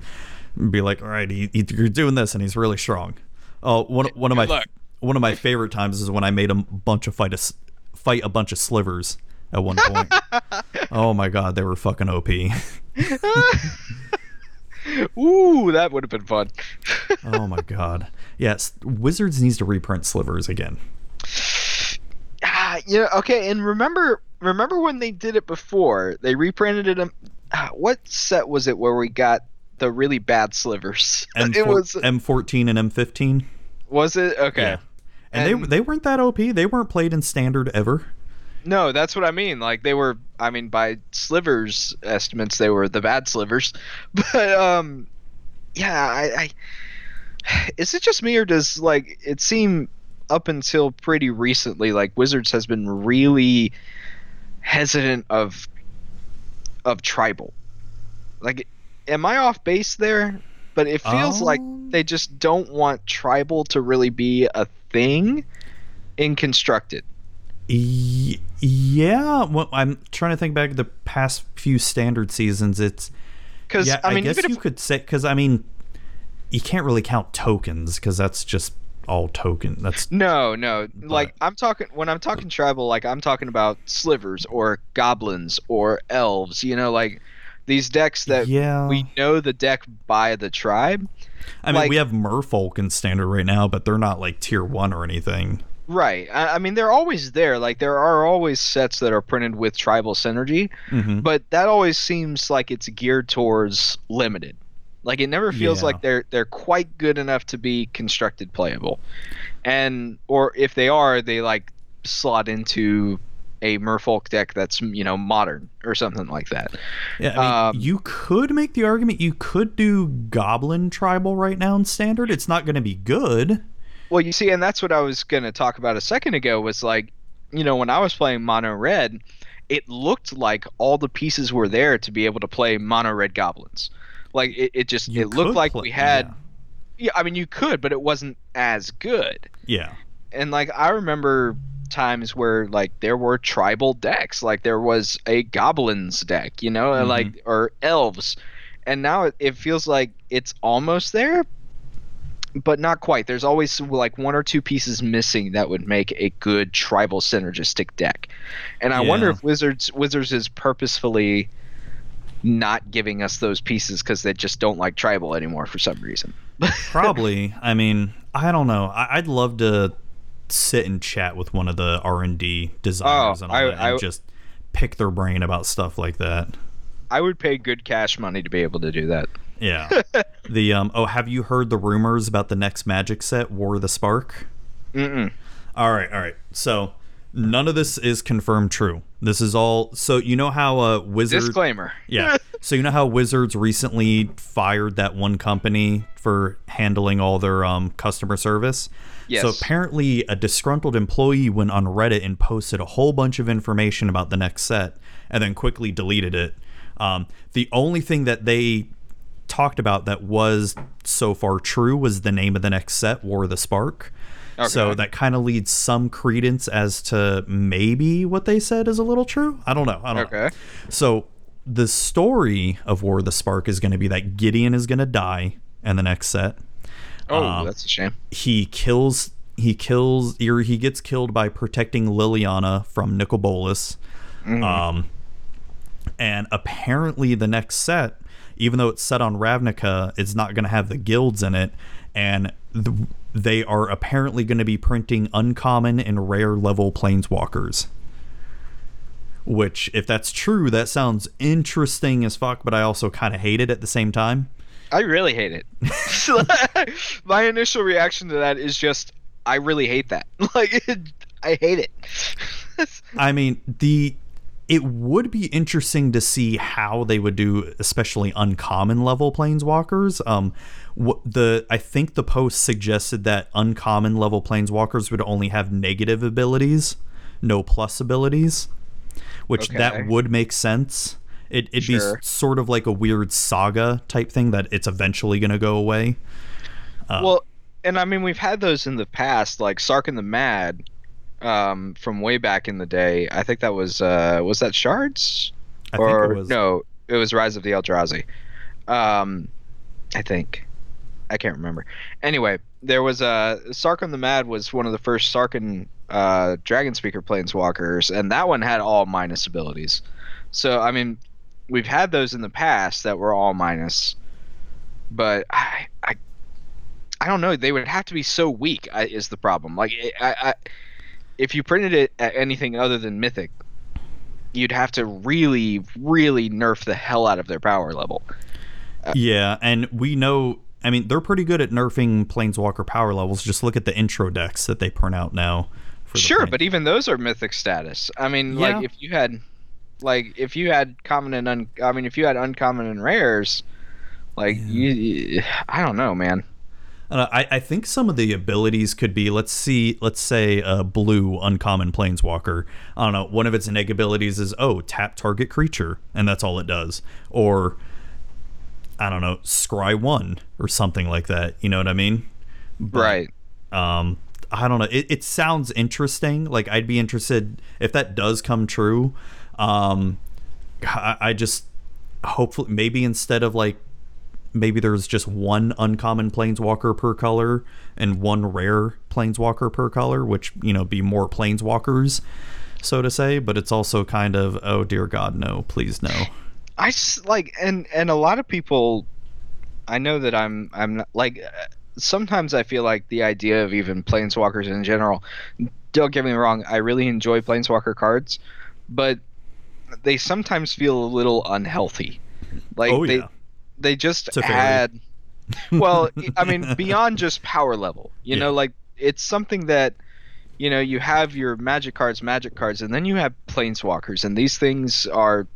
be like, all right, he, he, you're doing this and he's really strong. Oh, one one of my one of my favorite times is when I made a bunch of fight a fight a bunch of slivers at one point. oh my god, they were fucking OP. ooh that would have been fun oh my god. Yes, Wizards needs to reprint slivers again. ah, know okay and remember remember when they did it before they reprinted it um, ah, what set was it where we got the really bad slivers M it was M14 and M15. was it okay Yeah. And, And- they they weren't that OP. They weren't played in standard ever. No, that's what I mean. Like they were I mean by slivers estimates they were the bad slivers. But um yeah, I, I is it just me or does like it seem up until pretty recently like Wizards has been really hesitant of of tribal. Like am I off base there? But it feels like Um, they just don't want tribal to really be a thing in constructed. Yeah, well, I'm trying to think back the past few standard seasons. It's Because yeah, I mean, guess you if could say because I mean, you can't really count tokens because that's just all token. That's No, no. Like I'm talking when I'm talking tribal, like I'm talking about slivers or goblins or elves. You know, like these decks that yeah. we know the deck by the tribe. I mean, like- we have Merfolk in standard right now, but they're not like tier one or anything. Right. I, I mean, they're always there. Like there are always sets that are printed with tribal synergy, hmm but that always seems like it's geared towards limited. Like it never feels Yeah. like they're they're quite good enough to be constructed playable, and or if they are, they like slot into a Merfolk deck that's you know modern or something like that. Yeah, I mean, Um, you could make the argument you could do Goblin tribal right now in standard. It's not going to be good. Well, you see, and that's what I was going to talk about a second ago was like, you know, when I was playing mono red, it looked like all the pieces were there to be able to play mono red goblins. Like it, it just You it looked like play- we had yeah, I mean you could, but it wasn't as good. Yeah. And like I remember times where like there were tribal decks, like there was a goblins deck, you know, Mhm. like or elves. And now it, it feels like it's almost there, but not quite. There's always like one or two pieces missing that would make a good tribal synergistic deck. And I wonder if Wizards Wizards is purposefully not giving us those pieces because they just don't like tribal anymore for some reason. Probably. I mean, I don't know. I- I'd love to sit and chat with one of the R and D designers Oh, and all I- that, and I- just pick their brain about stuff like that. I would pay good cash money to be able to do that. Yeah. the um oh, have you heard the rumors about the next Magic set, War of the Spark? Mm-mm. All right, all right. So none of this is confirmed true. This is all so you know how uh Wizards Disclaimer. Yeah. so you know how Wizards recently fired that one company for handling all their um, customer service? Yes. So apparently a disgruntled employee went on Reddit and posted a whole bunch of information about the next set and then quickly deleted it. Um, the only thing that they talked about that was so far true was the name of the next set, War of the Spark. So that kind of leads some credence as to maybe what they said is a little true. I don't know. I don't know. Okay. So the story of War of the Spark is going to be that Gideon is going to die in the next set. Oh, Um, that's a shame. He kills he kills or he gets killed by protecting Liliana from Nicol Bolas. Um and apparently the next set even though it's set on Ravnica, it's not going to have the guilds in it and the, they are apparently going to be printing uncommon and rare level planeswalkers which if that's true that sounds interesting as fuck but i also kind of hate it at the same time I really hate it. My initial reaction to that is just, I really hate that. Like, I hate it. i mean the it would be interesting to see how they would do especially uncommon level planeswalkers um what the i think the post suggested that uncommon level planeswalkers would only have negative abilities no plus abilities which Okay. that would make sense it, it'd Sure. be sort of like a weird saga type thing that it's eventually going to go away well, and I mean, we've had those in the past, like Sarkhan the Mad, um, from way back in the day. I think that was, uh, was that Shards? i or think it was no, it was Rise of the Eldrazi. Um, I think I can't remember. Anyway, there was a uh, Sarkhan the Mad was one of the first Sarkhan uh, Dragon Speaker planeswalkers, and that one had all minus abilities. So I mean, we've had those in the past that were all minus, but I I, I don't know. They would have to be so weak. I, is the problem? Like I, I if you printed it at anything other than Mythic, you'd have to really, really nerf the hell out of their power level. Uh, yeah, and we know. I mean, they're pretty good at nerfing planeswalker power levels. Just look at the intro decks that they print out now. For Sure, plane- but even those are mythic status. I mean, Yeah. like if you had, like if you had common and un, I mean, if you had uncommon and rares, like you, you, I don't know, man. Uh, I, I think some of the abilities could be let's see let's say a blue uncommon planeswalker. I don't know one of its neg abilities is oh tap target creature and that's all it does. Or i don't know scry one or something like that you know what i mean? But, right. um i don't know it, it sounds interesting like i'd be interested if that does come true um i, I just hopefully maybe instead of like maybe there's just one uncommon planeswalker per color and one rare planeswalker per color which you know be more planeswalkers so to say but it's also kind of oh dear god no please no. I just like and and a lot of people I know that I'm I'm not, like uh, sometimes I feel like the idea of even planeswalkers in general don't get me wrong I really enjoy planeswalker cards but they sometimes feel a little unhealthy. Like oh yeah. they just It's add well I mean beyond just power level you know like it's something that you know you have your magic cards magic cards and then you have planeswalkers and these things are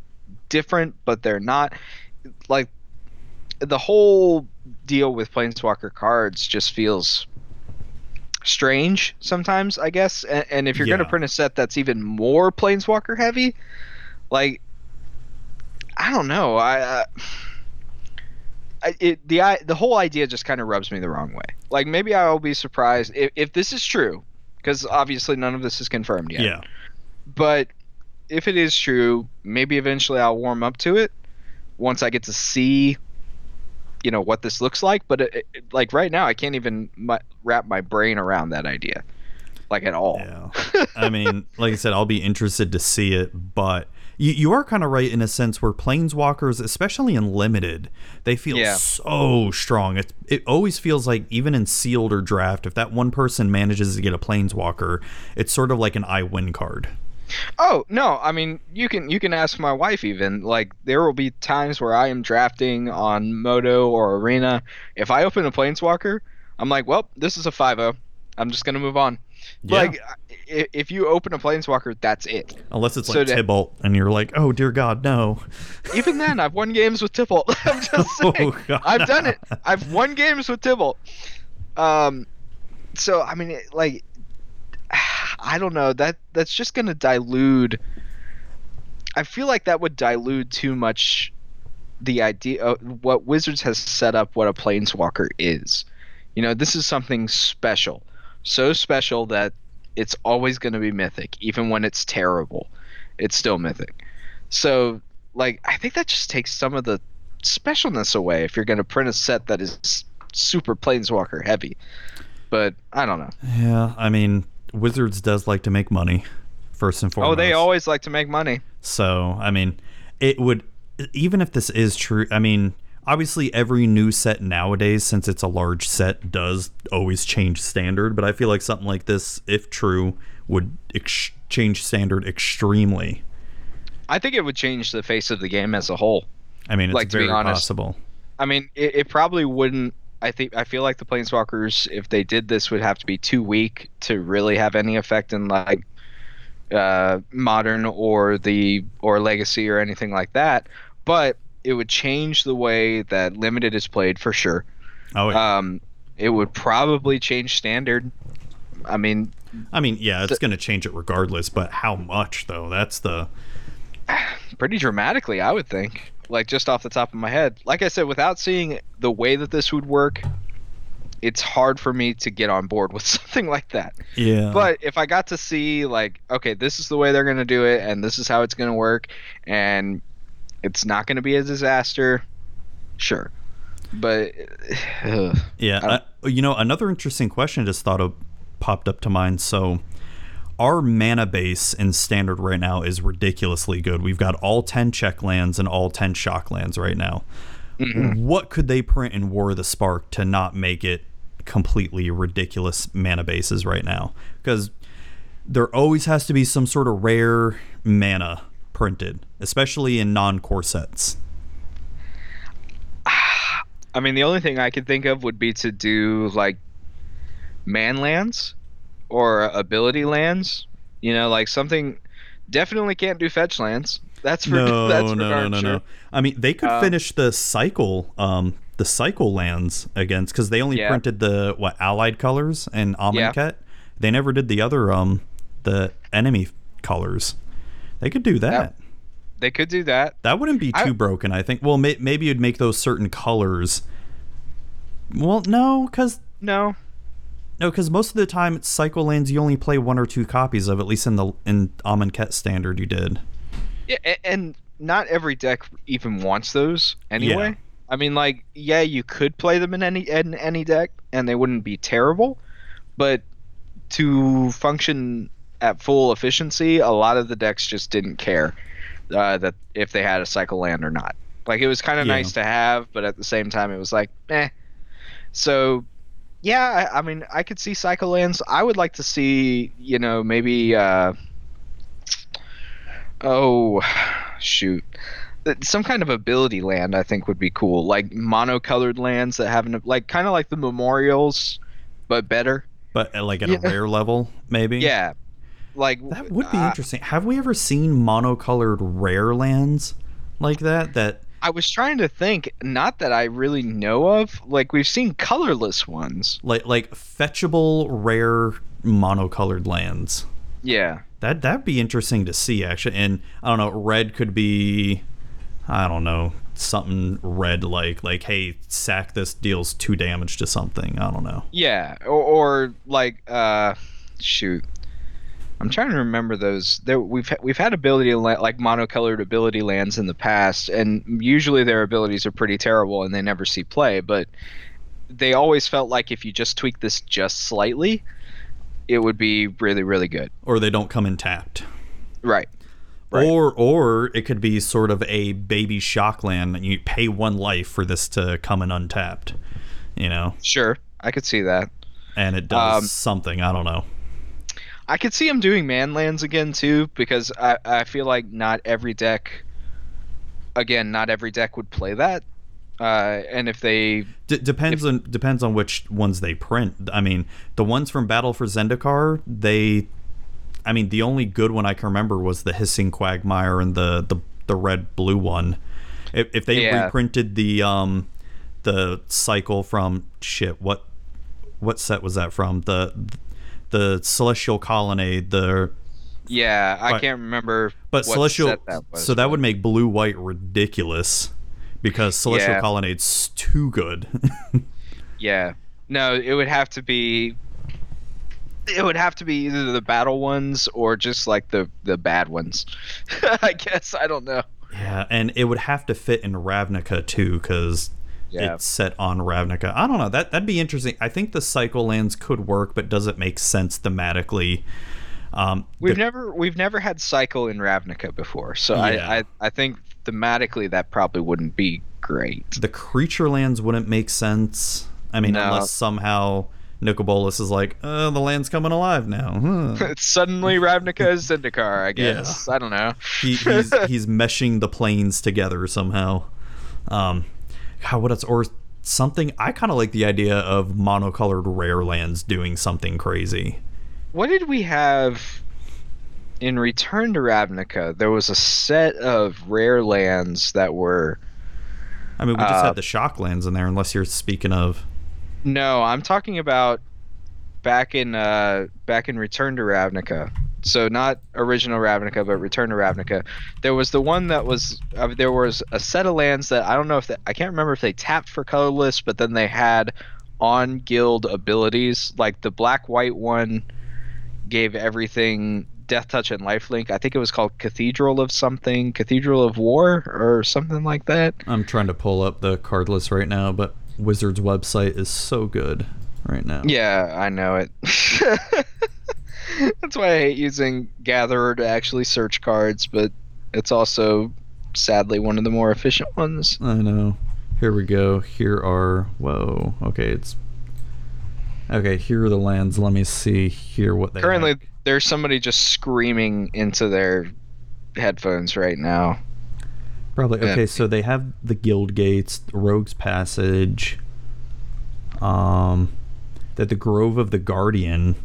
different but they're not like the whole deal with planeswalker cards just feels strange sometimes i guess and, and if you're going to print a set that's even more planeswalker heavy like i don't know i uh, I, it, the the whole idea just kind of rubs me the wrong way. Like maybe I will be surprised if, if this is true, because obviously none of this is confirmed yet. yeah But if it is true, maybe eventually I'll warm up to it once I get to see, you know, what this looks like. But uh, it, it- like right now, I can't even mu wrap my brain around that idea, like at all. Yeah. I mean, like I said, I'll be interested to see it, but you, you are kind of right in a sense where planeswalkers, especially in limited, they feel Yeah. so strong. It, it always feels like, even in sealed or draft, if that one person manages to get a planeswalker, it's sort of like an I win card. Oh no, I mean you can you can ask my wife even. Like there will be times where I am drafting on Moto or Arena. If I open a Planeswalker, I'm like, well, this is a 5-0. I'm just gonna move on. Yeah. Like if you open a Planeswalker, that's it. Unless it's So like Tibalt, and you're like, oh dear God, no. Even then, I've won games with Tibalt. I'm just saying. Oh, I've done it. I've won games with Tibalt. Um, so I mean, it, like, I don't know that that's just gonna dilute. I feel like that would dilute too much the idea of what Wizards has set up. What a planeswalker is. You know, this is something special, so special that it's always going to be mythic, even when it's terrible. It's still mythic. So, like, I think that just takes some of the specialness away if you're going to print a set that is super planeswalker heavy. But I don't know. Yeah, I mean, Wizards does like to make money, first and foremost. Oh, they always like to make money. So, I mean, it would, even if this is true, I mean, obviously every new set nowadays, since it's a large set, does always change standard. But I feel like something like this, if true, would ex- change standard extremely. I think it would change the face of the game as a whole. I mean, it's Like, to be very honest, possible. I mean, it, it probably wouldn't. I think I feel like the planeswalkers, if they did this, would have to be too weak to really have any effect in like uh, modern or the or legacy or anything like that. But it would change the way that limited is played for sure. Oh, yeah. Um, it would probably change standard. I mean, I mean, yeah, it's going to change it regardless, but how much, though? That's the. pretty dramatically, I would think. Like just off the top of my head. Like I said, without seeing the way that this would work, it's hard for me to get on board with something like that. Yeah. But if I got to see like, okay, this is the way they're gonna do it, and this is how it's gonna work, and it's not gonna be a disaster, sure. But. Yeah, I you know, another interesting question just thought of popped up to mind. So, our mana base in standard right now is ridiculously good. We've got all 10 check lands and all 10 shock lands right now. Mm-hmm. What could they print in War of the Spark to not make it completely ridiculous mana bases right now? Because there always has to be some sort of rare mana printed, especially in non core sets. I mean, the only thing I could think of would be to do like man lands or ability lands. You know, like something. Definitely can't do fetch lands. That's for no, that's for no, no, no, sure. no. I mean, they could Um, finish the cycle, um, the cycle lands against because they only Yeah. printed the what allied colors and Yeah. Amonkhet. They never did the other um, the enemy colors. They could do that. They could do that. That wouldn't be I- too broken, I think. Well, may- maybe you'd make those certain colors. Well, no, because No, no, because most of the time, it's cycle lands you only play one or two copies of. At least in the in Amonkhet standard, you did. yeah, and not every deck even wants those anyway. Yeah. I mean, like, yeah, you could play them in any in any deck, and they wouldn't be terrible, but to function at full efficiency, a lot of the decks just didn't care uh, that if they had a cycle land or not. Like, it was kind of Yeah. nice to have, but at the same time, it was like, eh. So, yeah, I, I mean, I could see cycle lands. I would like to see, you know, maybe. Uh, oh, shoot. Some kind of ability land, I think, would be cool. Like monocolored lands that have an like kind of like the memorials, but better. But uh, like at Yeah. a rare level, maybe. Yeah, like That would be uh, interesting. Have we ever seen monocolored rare lands like that? That I was trying to think. Not that I really know of. Like we've seen colorless ones. like like fetchable rare monocolored lands. Yeah, That that'd be interesting to see actually. And I don't know, red could be I don't know, something red like like hey, sack this deals two damage to something. I don't know. yeah, or, or like uh, shoot. I'm trying to remember those. There, we've ha- we've had ability la- like monocolored ability lands in the past, and usually their abilities are pretty terrible and they never see play. But they always felt like if you just tweak this just slightly, it would be really really good. Or they don't come in tapped. Right. Right. Or or it could be sort of a baby shock land and you pay one life for this to come in untapped. You know? Sure, I could see that. And it does Um, something, I don't know. I could see him doing man lands again too, because I, I feel like not every deck, again, not every deck would play that. Uh, and if they, D- depends on depends on which ones they print. I mean, the ones from Battle for Zendikar, they, I mean, the only good one I can remember was the Hissing Quagmire and the the, the red blue one. If, if they Yeah. reprinted the um the cycle from shit, what what set was that from? The the Celestial Colonnade, the yeah, I Right. can't remember. but what Celestial set that was, so that but- would make blue white ridiculous because Celestial Yeah. Colonnade's too good. Yeah. No, it would have to be. It would have to be either the battle ones or just like the the bad ones. I guess I don't know. Yeah, and it would have to fit in Ravnica too, because Yeah. it's set on Ravnica. I don't know. That that'd be interesting. I think the cycle lands could work, but does it make sense thematically? Um, We've the- never we've never had cycle in Ravnica before, so Yeah. I, I I think thematically that probably wouldn't be great. the creature lands wouldn't make sense. I mean, No. unless somehow Nicol Bolas is like, uh, the land's coming alive now. Huh. Suddenly Ravnica is Zendikar, I guess. I don't know. he, he's he's meshing the planes together somehow. Um, God, what else? Or something. I kind of like the idea of monocolored rare lands doing something crazy. what did we have in Return to Ravnica? There was a set of rare lands that were I mean, we just Uh, had the shock lands in there, unless you're speaking of. No, I'm talking about back in uh back in Return to Ravnica. So not original Ravnica, but Return to Ravnica. There was the one that was uh, there was a set of lands that I don't know if they, I can't remember if they tapped for colorless, but then they had on guild abilities. Like the black white one gave everything death touch and lifelink. I think it was called Cathedral of something, Cathedral of War or something like that. I'm trying to pull up the card list right now, but Wizards website is so good right now. Yeah, I know it. That's why I hate using Gatherer to actually search cards, but it's also sadly one of the more efficient ones. I know. Here we go. Here are. Whoa. Okay, it's. Okay, here are the lands. Let me see here what they Currently, have. there's somebody just screaming into their headphones right now. Probably Yeah. okay. So they have the Guild Gates, Rogue's Passage, um, that the Grove of the Guardian,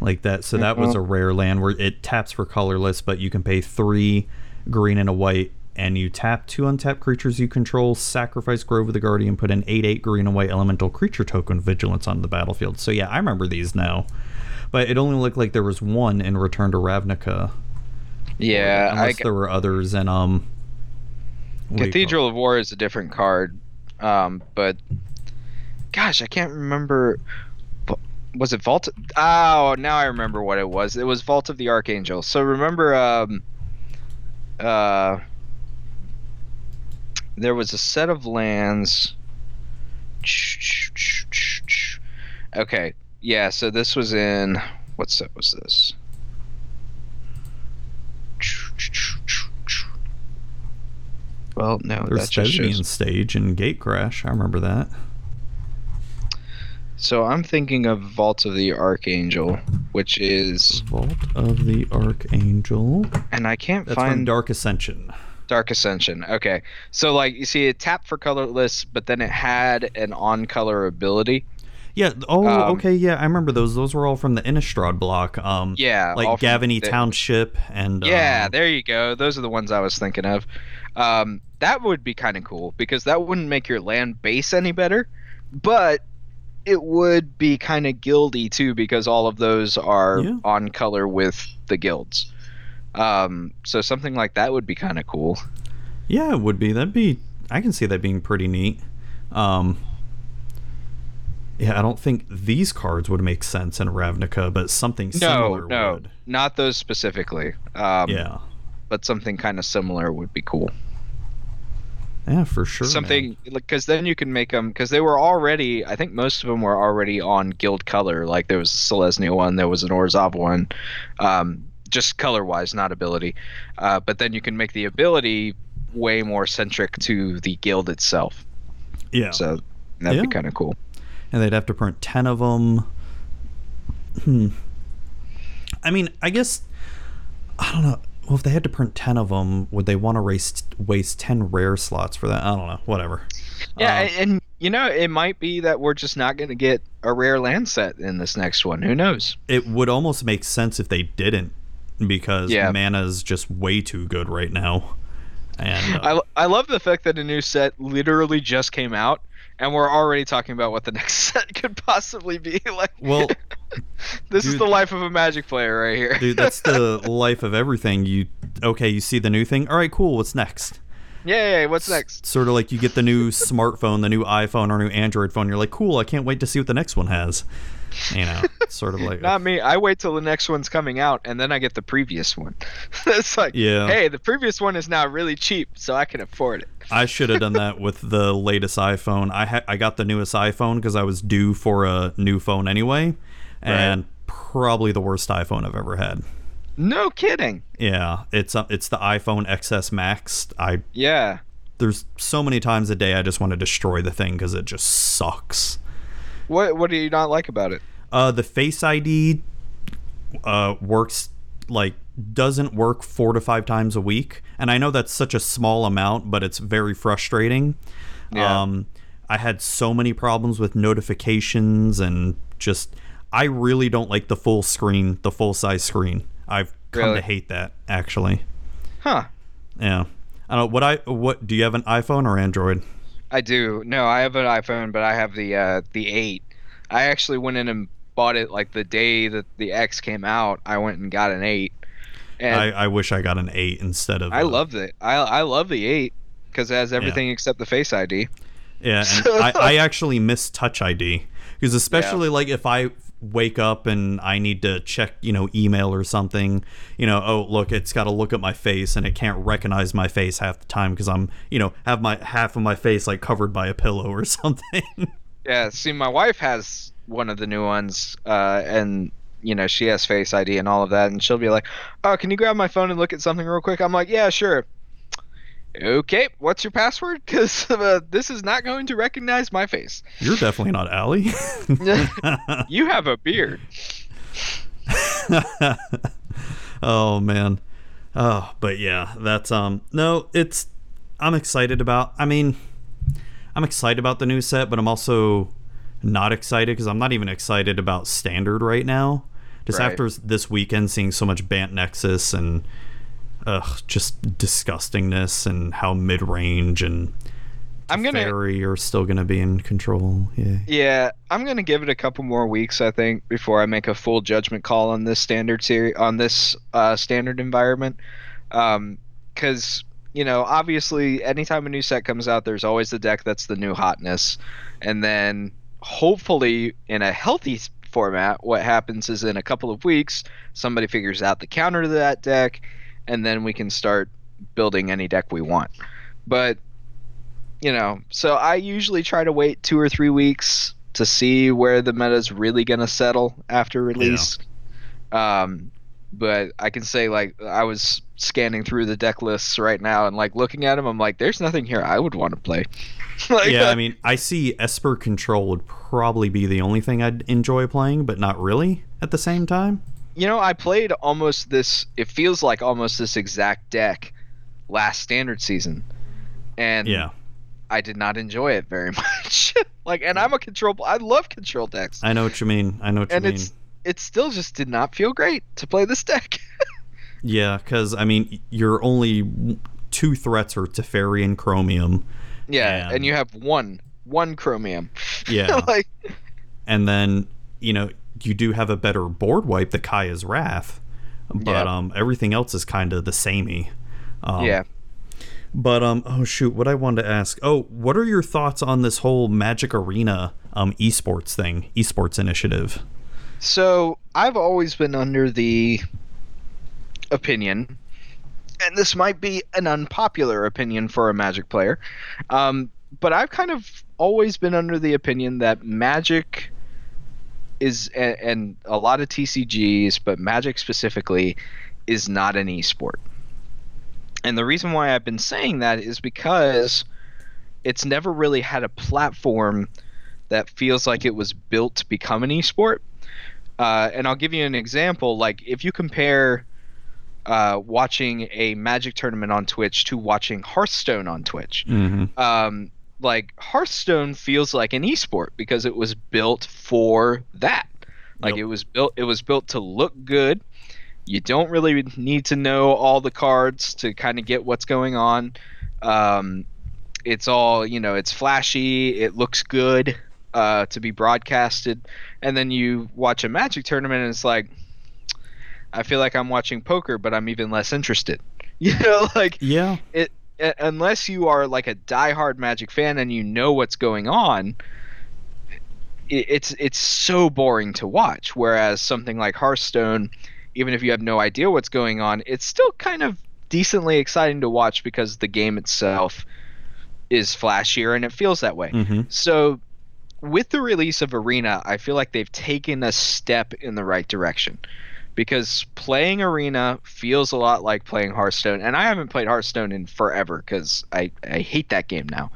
like that. So that was a rare land where it taps for colorless, but you can pay three green and a white, and you tap two untapped creatures you control, sacrifice Grove of the Guardian, put an eight eight green and white elemental creature token vigilance onto the battlefield. So yeah, I remember these now, but it only looked like there was one in Return to Ravnica. Yeah, I, unless there were others, and um. what do you call it? Cathedral of War is a different card, um, but gosh, I can't remember. Was it Vault? Oh, now I remember what it was. It was Vault of the Archangel. So remember, um, uh, there was a set of lands. Okay, yeah. So this was in what set was this? Well, no, There's just shows. stage and Gatecrash. I remember that. So I'm thinking of Vault of the Archangel, which is, Vault of the Archangel. and I can't That's from find Dark Ascension. Dark Ascension. Okay, so like you see, it tapped for colorless, but then it had an on-color ability. Yeah. Oh, Um, okay. Yeah, I remember those. Those were all from the Innistrad block. Um, Yeah, like from Gavony the- Township and. Yeah, um, there you go. Those are the ones I was thinking of. Um, that would be kind of cool because that wouldn't make your land base any better, but it would be kind of guildy too because all of those are Yeah. on color with the guilds. Um, so something like that would be kind of cool. yeah, it would be. That'd be. I can see that being pretty neat. Um. Yeah, I don't think these cards would make sense in Ravnica, but something No, similar no, would. not those specifically. Um, Yeah. but something kind of similar would be cool. Yeah, for sure. something because then you can make them because they were already i think most of them were already on guild color like there was a selesnya one there was an orzhov one um, just color wise not ability uh, but then you can make the ability way more centric to the guild itself Yeah. so that'd be kind of cool and they'd have to print 10 of them. Hmm. I mean, I guess I don't know. Well, if they had to print ten of them, would they want to race waste ten rare slots for that? I don't know. Whatever. Yeah, Um, and you know, it might be that we're just not going to get a rare land set in this next one. Who knows? it would almost make sense if they didn't, because Yeah. mana's just way too good right now. And uh, I, I love the fact that a new set literally just came out, and we're already talking about what the next set could possibly be. Like, well, this is the life of a Magic player right here. dude, that's the life of everything. You okay? You see the new thing. All right, cool. What's next? Yay! What's next? Sort of like you get the new smartphone, the new iPhone or new Android phone. You're like, cool. I can't wait to see what the next one has. You know, sort of like Not me. I wait till the next one's coming out, and then I get the previous one. it's like, Yeah. hey, the previous one is now really cheap, so I can afford it. I should have done that with the latest iPhone. I ha- I got the newest iPhone because I was due for a new phone anyway, and probably the worst iPhone I've ever had. No kidding. Yeah, it's uh, it's the iPhone XS Max. I Yeah. there's so many times a day I just want to destroy the thing because it just sucks. What What do you not like about it? Uh, the Face ID uh, works like doesn't work four to five times a week, and I know that's such a small amount, but it's very frustrating. Yeah. Um, I had so many problems with notifications and just I really don't like the full screen, the full size screen. I've come Really? to hate that actually. Huh. Yeah. I don't know what I what do you have an iPhone or Android? I do. No, I have an iPhone, but I have the uh, the eight. I actually went in and bought it like the day that the X came out. I went and got an eight, and I, I, I wish I got an eight instead of. uh, loved it. I I love the eight because it has everything except the Face ID. Yeah, and I, I actually miss Touch ID because especially like if I wake up and I need to check, you know, email or something, you know, oh look, it's got to look at my face and it can't recognize my face half the time because I'm, you know, have my half of my face like covered by a pillow or something. Yeah. See, my wife has one of the new ones, uh, and you know she has Face ID and all of that, and she'll be like, "Oh, can you grab my phone and look at something real quick?" I'm like, "Yeah, sure." Okay, what's your password? Because uh, this is not going to recognize my face. You're definitely not Allie. You have a beard. oh man. Oh, but yeah, that's um no, it's I'm excited about. I mean, I'm excited about the new set, but I'm also not excited because I'm not even excited about standard right now. Just Right. after this weekend seeing so much Bant Nexus and ugh, just disgustingness and how mid range and I'm gonna- Teferi are still gonna be in control. Yeah. Yeah, I'm gonna give it a couple more weeks, I think, before I make a full judgment call on this standard series, on this uh, standard environment. Because you know, obviously, anytime a new set comes out, there's always the deck that's the new hotness, and then hopefully, in a healthy format, what happens is in a couple of weeks, somebody figures out the counter to that deck, and then we can start building any deck we want. But you know, so I usually try to wait two or three weeks to see where the meta is really gonna settle after release. Um, but I can say like I was scanning through the deck lists right now and like looking at them, I'm like, there's nothing here I would want to play. like, yeah, I mean, I see Esper Control would probably be the only thing I'd enjoy playing, but not really at the same time. You know, I played almost this. It feels like almost this exact deck last standard season, and Yeah, I did not enjoy it very much. like, and I'm a control. I love control decks. I know what you mean. I know what you and mean. it's it still just did not feel great to play this deck. Yeah, because I mean, your only two threats are Teferi and Chromium, yeah, And- and you have one one chromium. Yeah. like and then you know you do have a better board wipe, the Kaya's Wrath, but um, everything else is kind of the samey. Um, yeah. But um, oh shoot, what I wanted to ask. Oh, what are your thoughts on this whole Magic Arena um esports thing, esports initiative? So I've always been under the opinion, and this might be an unpopular opinion for a Magic player, um, but I've kind of always been under the opinion that Magic is, and, and a lot of TCGs, but Magic specifically, is not an esport. And the reason why I've been saying that is because it's never really had a platform that feels like it was built to become an esport Uh, and I'll give you an example. Like if you compare uh, watching a Magic tournament on Twitch to watching Hearthstone on Twitch, Mm-hmm. um, like Hearthstone feels like an esport because it was built for that. Like Yep. it was built it was built to look good. You don't really need to know all the cards to kind of get what's going on. Um, it's all you know. It's flashy. It looks good uh, to be broadcasted, and then you watch a Magic tournament, and it's like, I feel like I'm watching poker, but I'm even less interested. You know, like Yeah. it unless you are like a diehard Magic fan and you know what's going on, it's it's so boring to watch. Whereas something like Hearthstone, even if you have no idea what's going on, it's still kind of decently exciting to watch because the game itself is flashier and it feels that way. Mm-hmm. So with the release of Arena, I feel like they've taken a step in the right direction. Because playing Arena feels a lot like playing Hearthstone, and I haven't played Hearthstone in forever because I, I hate that game now.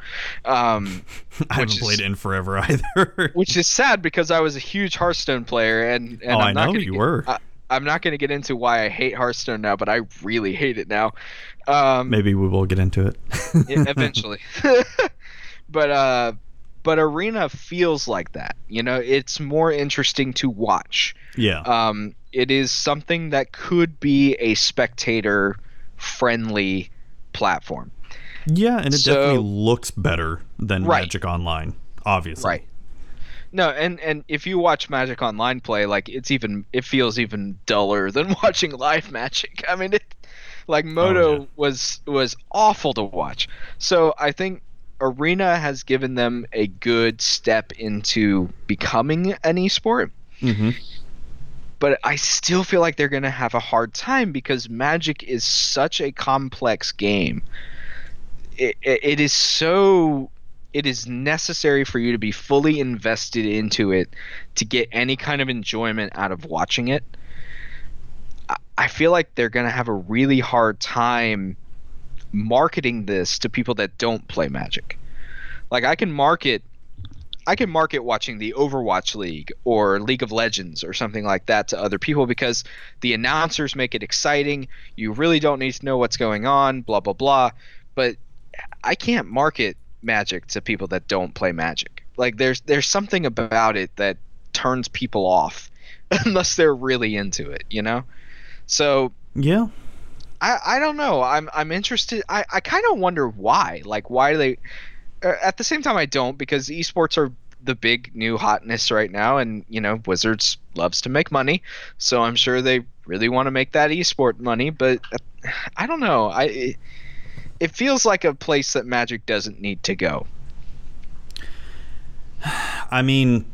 Um, I haven't is- played it in forever either. which is sad because I was a huge Hearthstone player, and, and oh, I'm I not know gonna you get- were. I, I'm not going to get into why I hate Hearthstone now, but I really hate it now. Um, Maybe we will get into it. eventually. but uh but arena feels like that. You know, it's more interesting to watch. yeah. Um it is something that could be a spectator friendly platform. yeah, and it so- definitely looks better than Right. Magic Online, obviously. Right. No, and and if you watch Magic Online play, like it's even it feels even duller than watching live Magic. I mean, it like Modo Oh, yeah. was was awful to watch. So I think Arena has given them a good step into becoming an esport, Mm-hmm. But I still feel like they're going to have a hard time because Magic is such a complex game. It, it, it is so it is necessary for you to be fully invested into it to get any kind of enjoyment out of watching it. I- I feel like they're going to have a really hard time marketing this to people that don't play Magic. Like I can market I can market watching the Overwatch League or League of Legends or something like that to other people because the announcers make it exciting. You really don't need to know what's going on, blah blah blah. But I can't market Magic to people that don't play Magic. Like there's there's something about it that turns people off unless they're really into it, you know? So Yeah. I, I don't know. I'm I'm interested. I, I kind of wonder why. Like why they. uh, At the same time, I don't because esports are the big new hotness right now, and you know Wizards loves to make money, so I'm sure they really want to make that esport money. But I don't know. I it, it feels like a place that Magic doesn't need to go. I mean,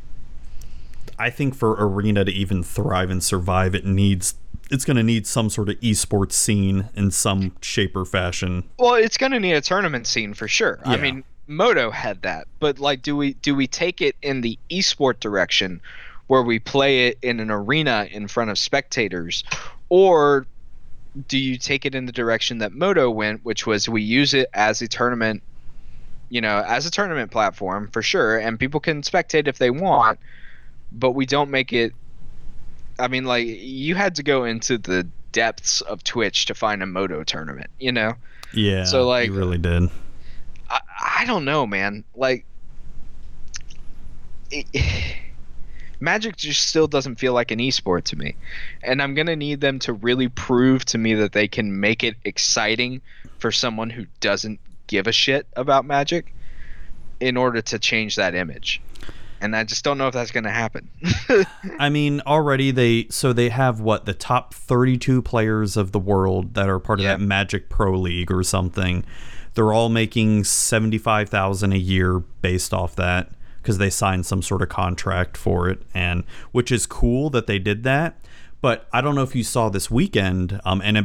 I think for Arena to even thrive and survive, it needs it's going to need some sort of esports scene in some shape or fashion. Well, it's going to need a tournament scene for sure. I mean, Modo had that, but like, do we do we take it in the esport direction, where we play it in an arena in front of spectators, or do you take it in the direction that Modo went, which was we use it as a tournament, you know, as a tournament platform for sure, and people can spectate if they want, but we don't make it. I mean, like you had to go into the depths of Twitch to find a Modo tournament, you know. Yeah. So, like- you really did. I, don't know, man. Like, it, Magic just still doesn't feel like an esport to me, and I'm gonna need them to really prove to me that they can make it exciting for someone who doesn't give a shit about Magic, in order to change that image. And I just don't know if that's gonna happen. I mean, already they so they have what the top 32 players of the world that are part of Yeah. that Magic Pro League or something. They're all making 75,000 a year based off that because they signed some sort of contract for it and which is cool that they did that. But I don't know if you saw this weekend um and it,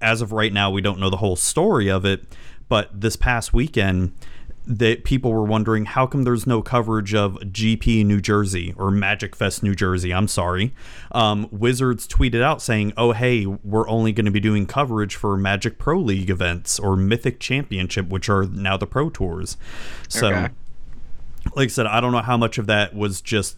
as of right now we don't know the whole story of it, but this past weekend that people were wondering how come there's no coverage of GP New Jersey or Magic Fest New Jersey. I'm sorry. Um, Wizards tweeted out saying, "Oh hey, we're only going to be doing coverage for Magic Pro League events or Mythic Championship, which are now the Pro Tours." So, Okay. like I said, I don't know how much of that was just.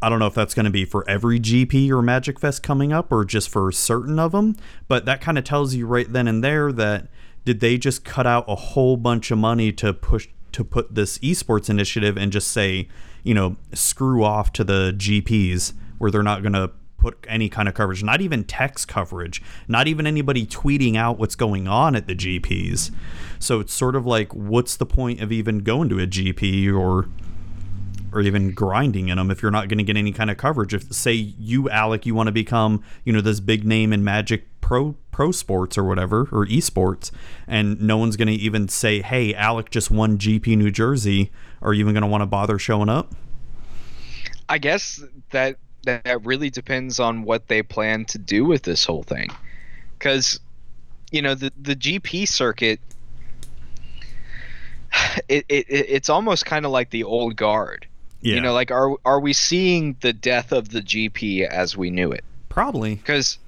I don't know if that's going to be for every GP or Magic Fest coming up or just for certain of them, but that kind of tells you right then and there that did they just cut out a whole bunch of money to push to put this esports initiative and just say, you know, screw off to the GPs where they're not going to put any kind of coverage, not even text coverage, not even anybody tweeting out what's going on at the GPs. So it's sort of like, what's the point of even going to a GP or or even grinding in them if you're not going to get any kind of coverage? If say you, Alec, you want to become you know this big name in Magic Pro Pro Sports or whatever or esports, and no one's going to even say, hey, Alec just won GP New Jersey. Are you even going to want to bother showing up? I guess that that really depends on what they plan to do with this whole thing. Cuz you know, the the GP circuit it, it it's almost kind of like the old guard. Yeah. You know, like are are we seeing the death of the GP as we knew it? Probably. Because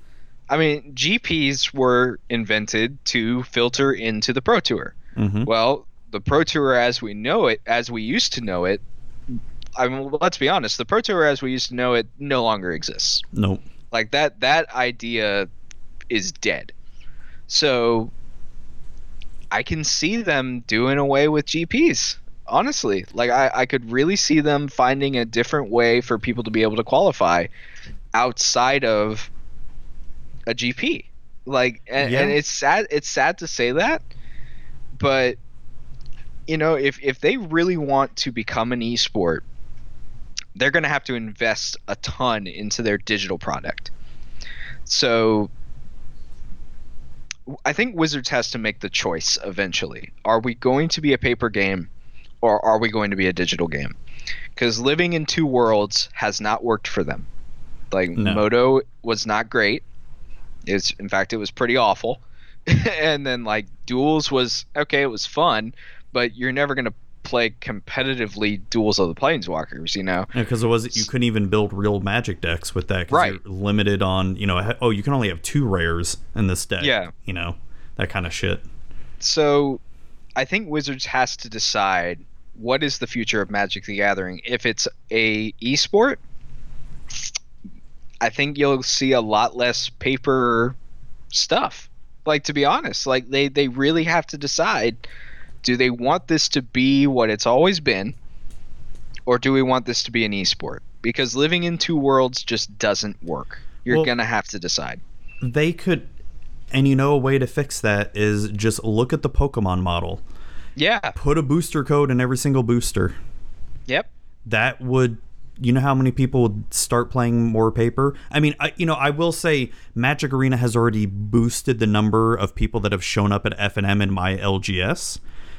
I mean, GPs were invented to filter into the Pro Tour. Mhm. Well, the Pro Tour as we know it, as we used to know it, I mean, let's be honest, the Pro Tour as we used to know it no longer exists. Nope. Like that that idea is dead. So I can see them doing away with GPs. Honestly, like I, I could really see them finding a different way for people to be able to qualify outside of a GP. Like, and, and it's sad. It's sad to say that, but you know, if if they really want to become an esport, they're going to have to invest a ton into their digital product. So I think Wizards has to make the choice eventually. Are we going to be a paper game or are we going to be a digital game? Cuz living in two worlds has not worked for them. Like No. Modo was not great. It's in fact it was pretty awful. and then like Duels was okay, it was fun, but you're never going to play competitively Duels of the Planeswalkers, you know. because it was you couldn't even build real magic decks with that 'cause Right. you're limited on you know oh you can only have two rares in this deck Yeah. you know that kind of shit so I think Wizards has to decide what is the future of Magic the Gathering. If it's a esport, I think you'll see a lot less paper stuff. Like to be honest, like they they really have to decide do they want this to be what it's always been or do we want this to be an esport? Because living in two worlds just doesn't work. You're Well- going to have to decide. they could and you know a way to fix that is just look at the pokemon model Yeah. put a booster code in every single booster Yep. that would you know how many people would start playing more paper? I mean I, you know i will say magic arena has already boosted the number of people that have shown up at FNM in my lgs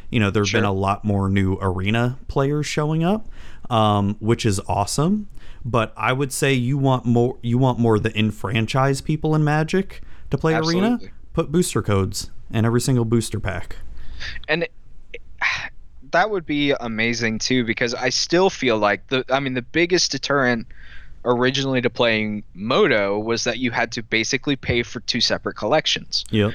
you know there have been a lot more new arena players showing up um, which is awesome. But i would say you want more you want more the enfranchise people in magic to play arena? Put booster codes in every single booster pack. And that would be amazing too because I still feel like the I mean the biggest deterrent originally to playing Modo was that you had to basically pay for two separate collections. yep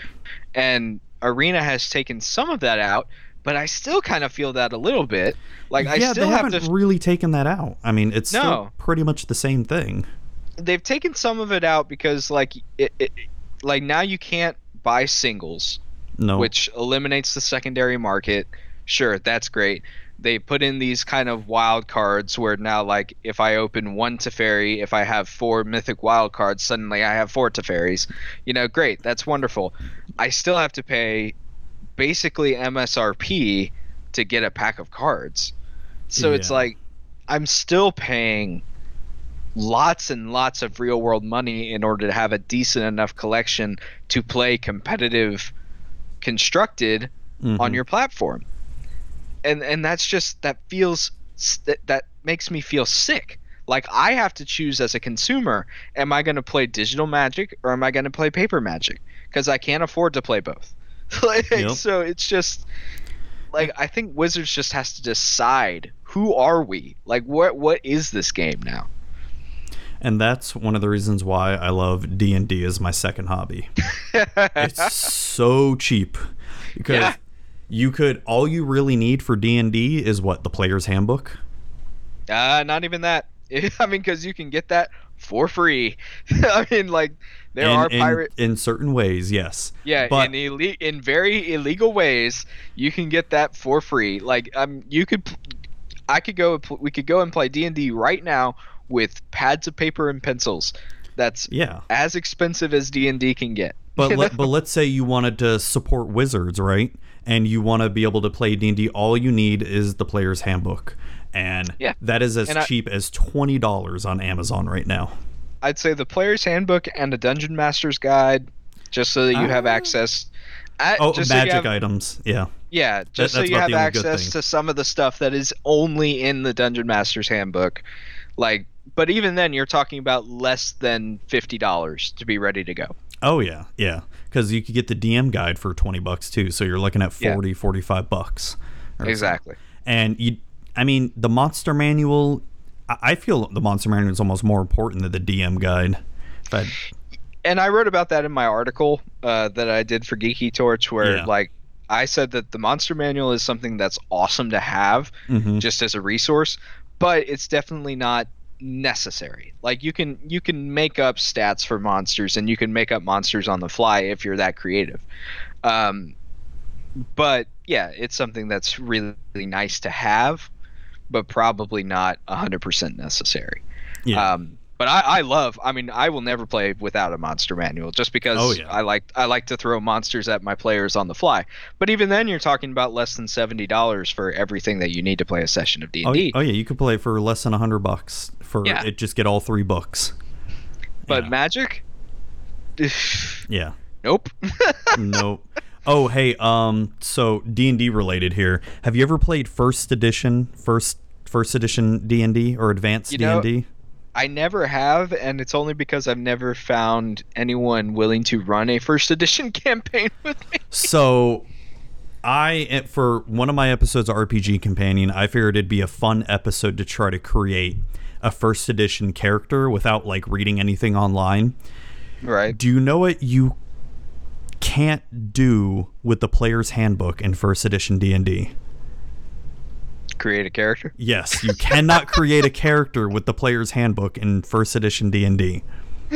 And Arena has taken some of that out, but I still kind of feel that a little bit. Like I still they have haven't to really taken that out i mean it's still No. pretty much the same thing they've taken some of it out because like it, it like now you can't buy singles no which eliminates the secondary market. Sure, that's great. They put in these kind of wild cards where now, like, if I open one Teferi, if I have four Mythic wild cards, suddenly I have four Teferis. You know, great, that's wonderful. I still have to pay basically MSRP to get a pack of cards. So it's like I'm still paying lots and lots of real world money in order to have a decent enough collection to play competitive constructed Mhm. on your platform and and that's just that feels that, that makes me feel sick like i have to choose as a consumer am i going to play digital magic or am i going to play paper magic because i can't afford to play both like, Yep. so it's just like i think wizards just has to decide who are we like what what is this game now and that's one of the reasons why I love D and D as my second hobby. it's so cheap because Yeah. You could all you really need for D and D is what the player's handbook. uh not even that I mean, because you can get that for free. I mean, like there in, are in- pirate. in, certain ways, yes. Yeah, but- in ille- in very illegal ways, you can get that for free. Like um, you could, I could go. We could go and play D and D right now with pads of paper and pencils. That's Yeah. as expensive as D and D can get. But let, but let's say you wanted to support wizards, right? And you want to be able to play D&D all you need is the player's handbook. And Yeah. that is as I- cheap as $20 on Amazon right now. I'd say the player's handbook and a dungeon master's guide, just so that you have Ah. access. I, Oh, just so magic have- items. Yeah. Yeah, just so you have the only good access to some of the stuff that is only in the Dungeon Master's Handbook. Like, but even then, you're talking about less than fifty dollars to be ready to go. Oh yeah. Yeah. Cuz you could get the DM guide for 20 bucks too. So you're looking at Yeah. 40 45 bucks. Exactly. And you I mean, the monster manual I feel the monster manual is almost more important than the DM guide. I- And I wrote about that in my article uh, that I did for Geeky Torch, where Yeah. like I said that the monster manual is something that's awesome to have Mhm. just as a resource, but it's definitely not necessary. Like you can you can make up stats for monsters and you can make up monsters on the fly if you're that creative. Um, but yeah, it's something that's really, really nice to have, but probably not 100% necessary. Yeah. Um, but I, I love. I mean, I will never play without a monster manual, just because Oh, yeah. I like I like to throw monsters at my players on the fly. But even then, you're talking about less than seventy dollars for everything that you need to play a session of D Oh, and D. oh yeah, you could play for less than 100 bucks for Yeah. it just get all three books. But Yeah. Magic, Yeah. nope. nope. Oh, hey, um so D&D related here. Have you ever played first edition, first first edition D&D or advanced D&D? I never have, and it's only because I've never found anyone willing to run a first edition campaign with me. So I eh, for one of my episodes of RPG Companion, I figured it'd be a fun episode to try to create a first edition character without like reading anything online. Right. Do you know what you can't do with the player's handbook in first edition D&D? Create a character. Yes, you cannot create a character with the player's handbook in first edition D&D.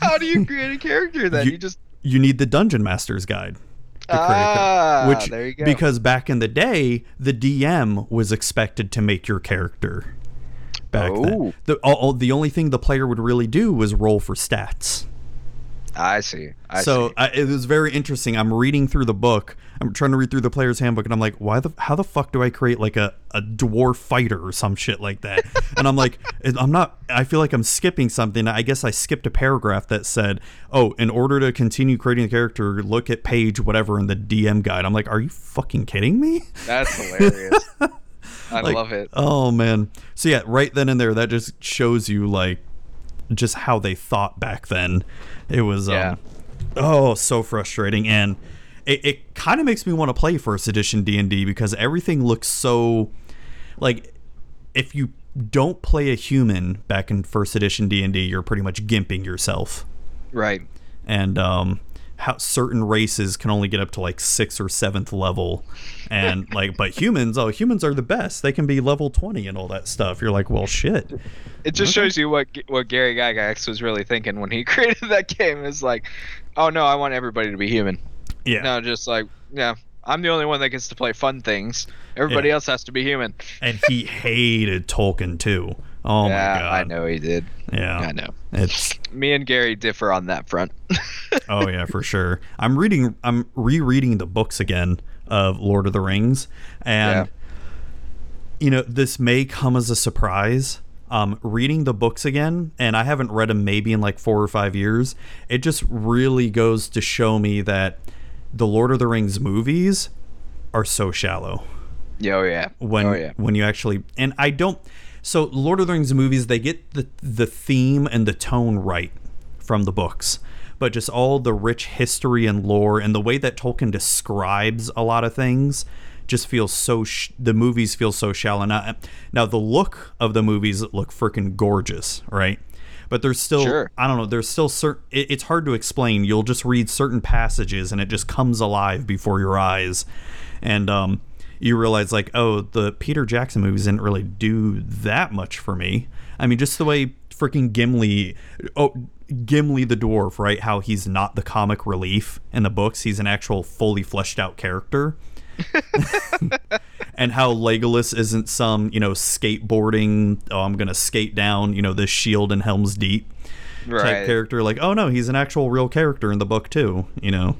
How do you create a character then? You- You, just You need the dungeon master's guide. to create a ah, character, which there you go. because back in the day, the DM was expected to make your character. Back Oh. then, the all- the only thing the player would really do was roll for stats. I see. I so see. I, it was very interesting. I'm reading through the book. I'm trying to read through the player's handbook, and I'm like, why the how the fuck do I create like a, a dwarf fighter or some shit like that? and I'm like, I'm not. I feel like I'm skipping something. I guess I skipped a paragraph that said, oh, in order to continue creating the character, look at page whatever in the DM guide. I'm like, are you fucking kidding me? That's hilarious. I Like, love it. Oh man. So yeah, right then and there, that just shows you like just how they thought back then. It was Yeah. um, oh so frustrating, and it, it kind of makes me want to play first edition D and D because everything looks so like if you don't play a human back in first edition D and D, you're pretty much gimping yourself Right. and um, how certain races can only get up to like sixth or seventh level, and like, but humans, oh, humans are the best. They can be level twenty and all that stuff. You're like, well, shit. It just shows you what what Gary Gygax was really thinking when he created that game. Is like, oh no, I want everybody to be human. Yeah, No, just like, yeah, I'm the only one that gets to play fun things. Everybody Yeah. else has to be human. and he hated Tolkien too. Oh yeah, my god, I know he did. Yeah, I know. it's Me and Gary differ on that front. oh yeah for sure. I'm reading, I'm rereading the books again of Lord of the Rings, and Yeah. you know this may come as a surprise. Um, reading the books again, and I haven't read them maybe in like four or five years. It just really goes to show me that the Lord of the Rings movies are so shallow Yeah, oh yeah. when oh yeah. when you actually and I don't so Lord of the Rings movies they get the the theme and the tone right from the books. But just all the rich history and lore and the way that Tolkien describes a lot of things just feels so sh- the movies feel so shallow. Now now the look of the movies look freaking gorgeous right? But there's still Sure. I don't know there's still certain it, it's hard to explain. You'll just read certain passages and it just comes alive before your eyes. And um you realize like, oh, the Peter Jackson movies didn't really do that much for me. I mean, just the way freaking Gimli, oh, Gimli the dwarf, right? How he's not the comic relief in the books; he's an actual fully fleshed out character. and how Legolas isn't some, you know, skateboarding, oh, I'm going to skate down, you know, this shield in Helm's Deep type character. Like, oh no, he's an actual real character in the book too, you know.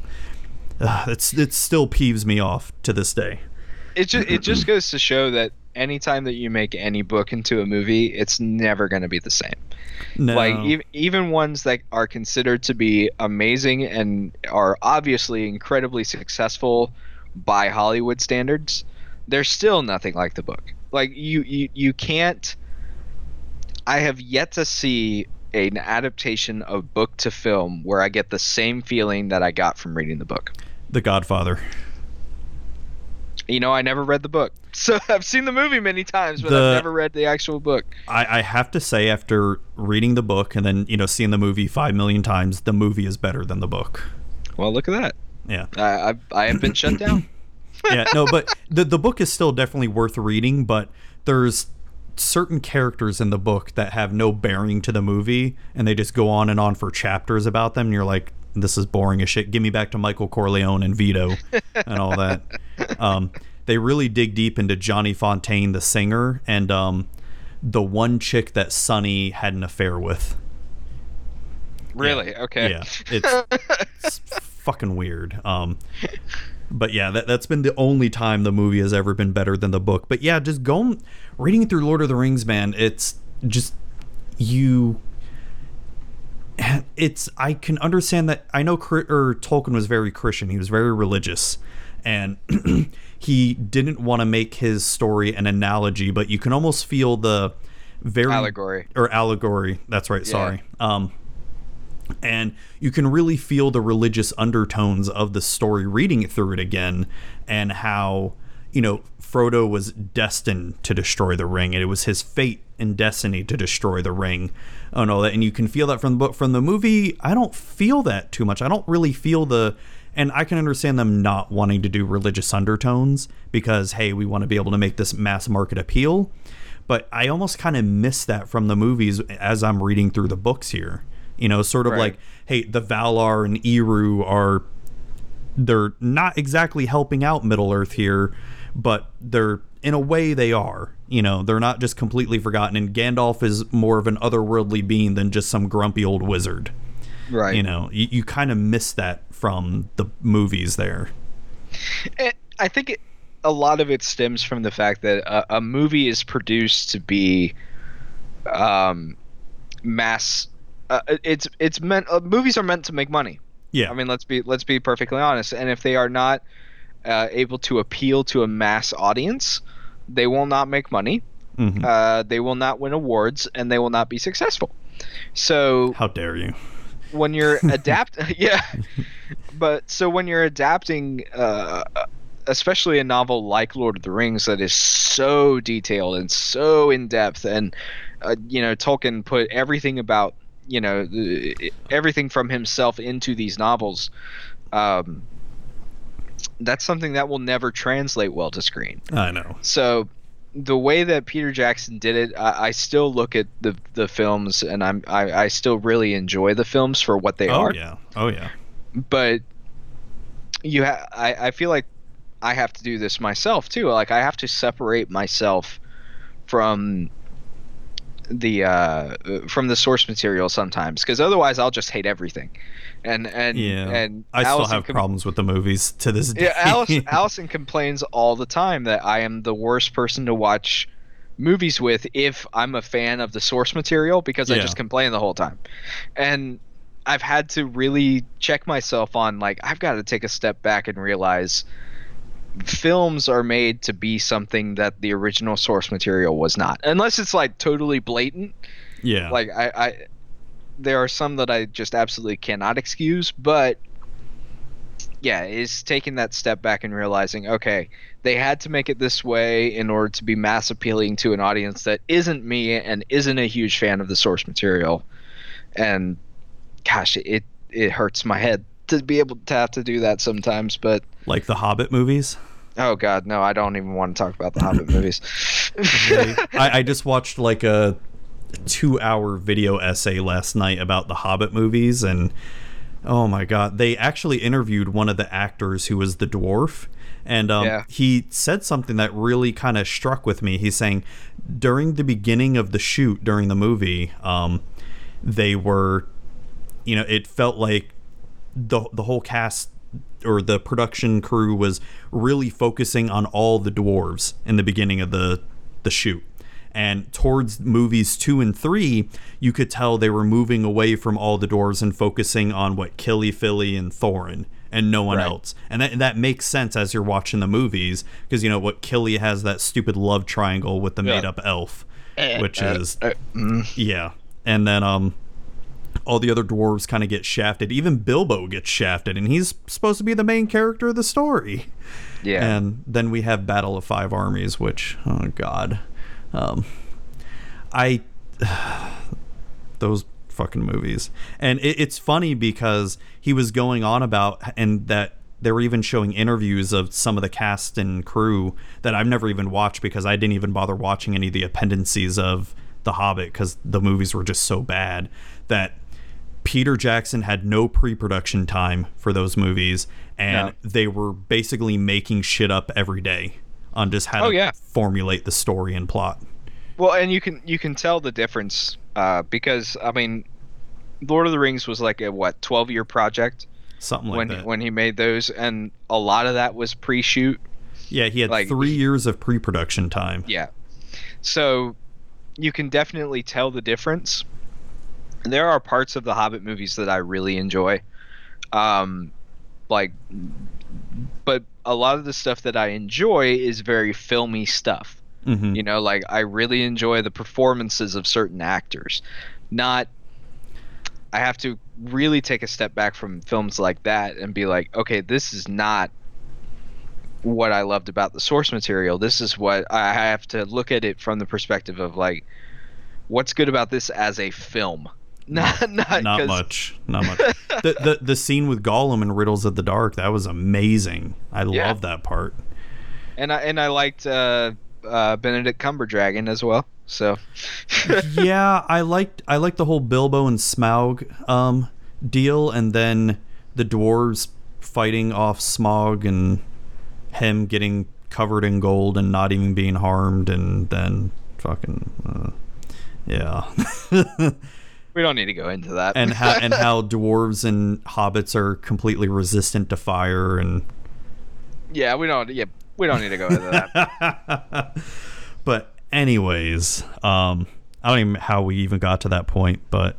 Uh, it's it still peeves me off to this day. It just it just goes to show that anytime that you make any book into a movie, it's never going to be the same. No. Like even even ones that are considered to be amazing and are obviously incredibly successful by Hollywood standards, they're still nothing like the book. Like you you, you can't I have yet to see an adaptation of book to film where I get the same feeling that I got from reading the book. The Godfather. You know, I never read the book. So I've seen the movie many times, but The- I've never read the actual book. I, I have to say, after reading the book and then you know seeing the movie five million times, the movie is better than the book. Well, look at that. Yeah, I I, I have been shut down. yeah, no, but the the book is still definitely worth reading. But there's certain characters in the book that have no bearing to the movie, and they just go on and on for chapters about them. And you're like, this is boring as shit. Give me back to Michael Corleone and Vito and all that. Um, they really dig deep into Johnny Fontane, the singer, and um, the one chick that Sonny had an affair with. Really? Okay. Yeah, it's, it's fucking weird. Um, but yeah, that that's been the only time the movie has ever been better than the book. But yeah, just going reading through Lord of the Rings, man, it's just you. It's I can understand that. I know or Tolkien was very Christian. He was very religious, and he didn't want to make his story an analogy. But you can almost feel the very Allegory. or allegory. That's right. Yeah. Sorry. Um, and you can really feel the religious undertones of the story reading it through it again and how you know Frodo was destined to destroy the ring and it was his fate and destiny to destroy the ring and all that and you can feel that from the book from the movie I don't feel that too much I don't really feel the and I can understand them not wanting to do religious undertones because hey we want to be able to make this mass market appeal but I almost kind of miss that from the movies as I'm reading through the books here. You know, sort of Right. like, hey, the Valar and Eru are they're not exactly helping out Middle Earth here, but they're in a way they are. You know, they're not just completely forgotten. And Gandalf is more of an otherworldly being than just some grumpy old wizard. Right. You know, you, you kind of miss that from the movies there. And I think it, a lot of it stems from the fact that a, a movie is produced to be um, mass. Uh, it's it's meant uh, movies are meant to make money. Yeah. I mean, let's be let's be perfectly honest. And if they are not uh, able to appeal to a mass audience, they will not make money. Mhm. Uh, they will not win awards, and they will not be successful. So How dare you? when you're adapt yeah but so when you're adapting uh especially a novel like lord of the rings that is so detailed and so in depth and uh, you know tolkien put everything about you know everything from himself into these novels um that's something that will never translate well to screen I know. so the way that Peter Jackson did it, I, I still look at the the films and I'm I, I still really enjoy the films for what they Oh are. Oh yeah. Oh yeah. But you ha- I, I feel like I have to do this myself too. Like I have to separate myself from the uh from the source material sometimes because otherwise I'll just hate everything. And and Yeah. and I still have com- problems with the movies to this day. yeah, Allison, Allison complains all the time that I am the worst person to watch movies with if I'm a fan of the source material because I just complain the whole time. And I've had to really check myself on like I've got to take a step back and realize films are made to be something that the original source material was not. Unless it's like totally blatant yeah. like I, I there are some that I just absolutely cannot excuse, but yeah, is taking that step back and realizing, okay, they had to make it this way in order to be mass appealing to an audience that isn't me and isn't a huge fan of the source material. And gosh, it it hurts my head to be able to have to do that sometimes, but like the Hobbit movies. Oh God, no! I don't even want to talk about the Hobbit movies. I, I just watched like a two-hour video essay last night about the Hobbit movies, and oh my god, they actually interviewed one of the actors who was the dwarf, and um, Yeah. he said something that really kind of struck with me. He's saying during the beginning of the shoot during the movie, um, they were, you know, it felt like the the whole cast or the production crew was really focusing on all the dwarves in the beginning of the the shoot. And towards movies two and three, you could tell they were moving away from all the dwarves and focusing on what Kili, Fili, and Thorin, and no one Right. else. And that that makes sense as you're watching the movies because you know what Kili has that stupid love triangle with the Yeah. made up elf, which Uh, is uh, mm. yeah. And then um all the other dwarves kind of get shafted. Even Bilbo gets shafted and he's supposed to be the main character of the story. yeah. And then we have Battle of Five Armies, which oh god. Um I those fucking movies. And it, it's funny because he was going on about and that they were even showing interviews of some of the cast and crew that I've never even watched because I didn't even bother watching any of the appendices of The Hobbit because the movies were just so bad that Peter Jackson had no pre-production time for those movies, and No. they were basically making shit up every day on just how Oh, to yeah. formulate the story and plot. Well, and you can you can tell the difference uh, because I mean, Lord of the Rings was like a what twelve year project Something like when that. when he made those, and a lot of that was pre shoot. yeah, he had like- three years of pre-production time. Yeah. So you can definitely tell the difference. There are parts of the Hobbit movies that I really enjoy. Um like but a lot of the stuff that I enjoy is very filmy stuff. hmm You know, like I really enjoy the performances of certain actors. Not I have to really take a step back from films like that and be like, okay, this is not what I loved about the source material. This is what I have to look at it from the perspective of like what's good about this as a film. Not not, Not 'cause- much. Not much. the, the the scene with Gollum and Riddles of the Dark that was amazing. I Yeah. love that part. And I and I liked uh, uh, Benedict Cumberdragon as well. So yeah, I liked I liked the whole Bilbo and Smaug um deal, and then the dwarves fighting off Smaug and him getting covered in gold and not even being harmed, and then fucking uh, yeah, we don't need to go into that. and how and how dwarves and hobbits are completely resistant to fire and yeah, we don't. Yeah, we don't need to go into that. but anyways, um, I don't even know how we even got to that point, but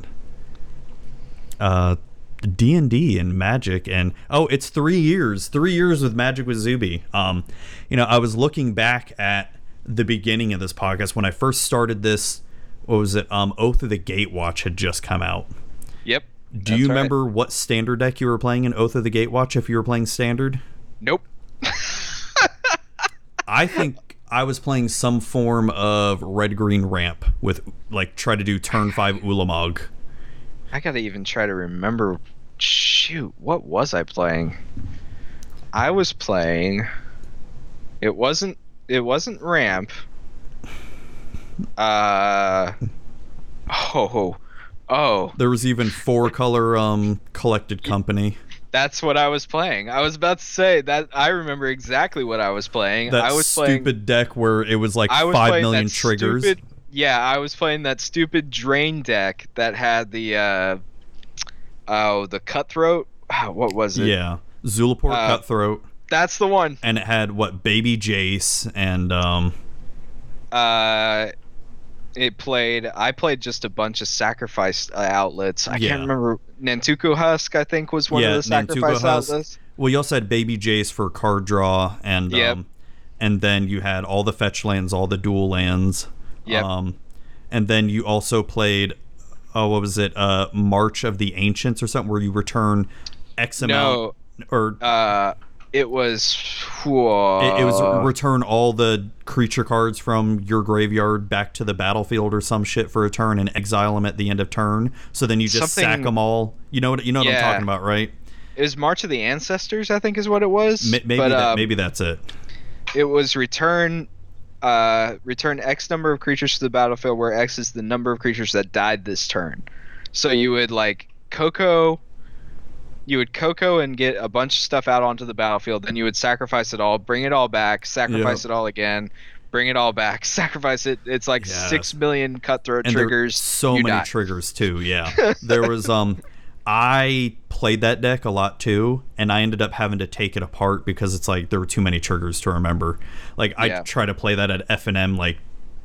uh, D and D and Magic and oh, it's three years, three years with Magic with Zuby. Um, you know, I was looking back at the beginning of this podcast when I first started this. What was it? Um, Oath of the Gatewatch had just come out. Yep. Do you right. remember what standard deck you were playing in Oath of the Gatewatch if you were playing standard? Nope. I think I was playing some form of red green ramp with like try to do turn five Ulamog. I gotta even try to remember. Shoot, what was I playing? I was playing. It wasn't. It wasn't ramp. Uh. Oh. Oh. There was even four color um collected company. That's what I was playing. I was about to say that I remember exactly what I was playing. That I was stupid playing. deck where it was like was five million triggers. Stupid, yeah, I was playing that stupid drain deck that had the uh oh the cutthroat. Ah, What was it? Yeah. Zulaport Uh, Cutthroat. That's the one. And it had what baby Jace and um Uh it played I played just a bunch of sacrifice uh, outlets. I Yeah. can't remember Nantuko Husk I think was one Yeah, of the sacrifice Husk. outlets. well you also had baby Jace for card draw and Yep. um and then you had all the fetch lands, all the dual lands. Yep. Um and then you also played oh what was it? Uh March of the Ancients or something where you return X amount No, or uh it was whoa. It, it was return all the creature cards from your graveyard back to the battlefield or some shit for a turn and exile them at the end of turn. So then you just sack them all. You know what you know what I'm talking about, right? It was March of the Ancestors, I think, is what it was. M- maybe but, that, um, maybe that's it. it was return uh, return X number of creatures to the battlefield, where X is the number of creatures that died this turn. So you would like Coco, you would cocoa and get a bunch of stuff out onto the battlefield. Then you would sacrifice it all, bring it all back, sacrifice Yep. it all again, bring it all back, sacrifice it. It's like Yes. six million cutthroat and triggers. so many die. triggers too. Yeah, there was um, I played that deck a lot too, and I ended up having to take it apart because it's like there were too many triggers to remember. Like I Yeah. try to play that at FNM, like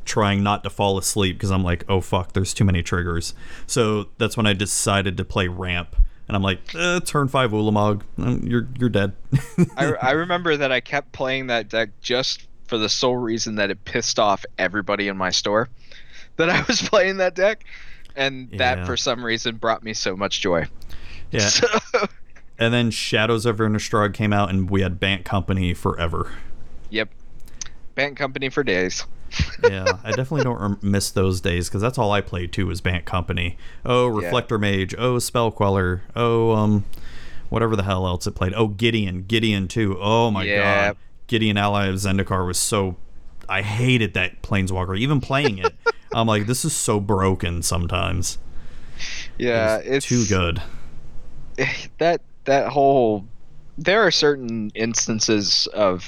trying not to fall asleep because I'm like, oh fuck, there's too many triggers. So that's when I decided to play ramp. And I'm like, eh, turn five Ulamog, mm, you're you're dead. I, I remember that I kept playing that deck just for the sole reason that it pissed off everybody in my store that I was playing that deck, and Yeah. that for some reason brought me so much joy. yeah. So, And then Shadows of Innistrad came out, and we had Bant Company forever. yep, Bant Company for days. Yeah, I definitely don't miss those days because that's all I played too was Bant Company. Oh, Reflector Mage. Oh, Spell Queller. Oh, um, whatever the hell else it played. Oh, Gideon. Gideon too. Oh my Yeah. god. Gideon Ally of Zendikar was so. I hated that Planeswalker. Even playing it, I'm like, this is so broken sometimes. Yeah, It it's too good. that that whole. There are certain instances of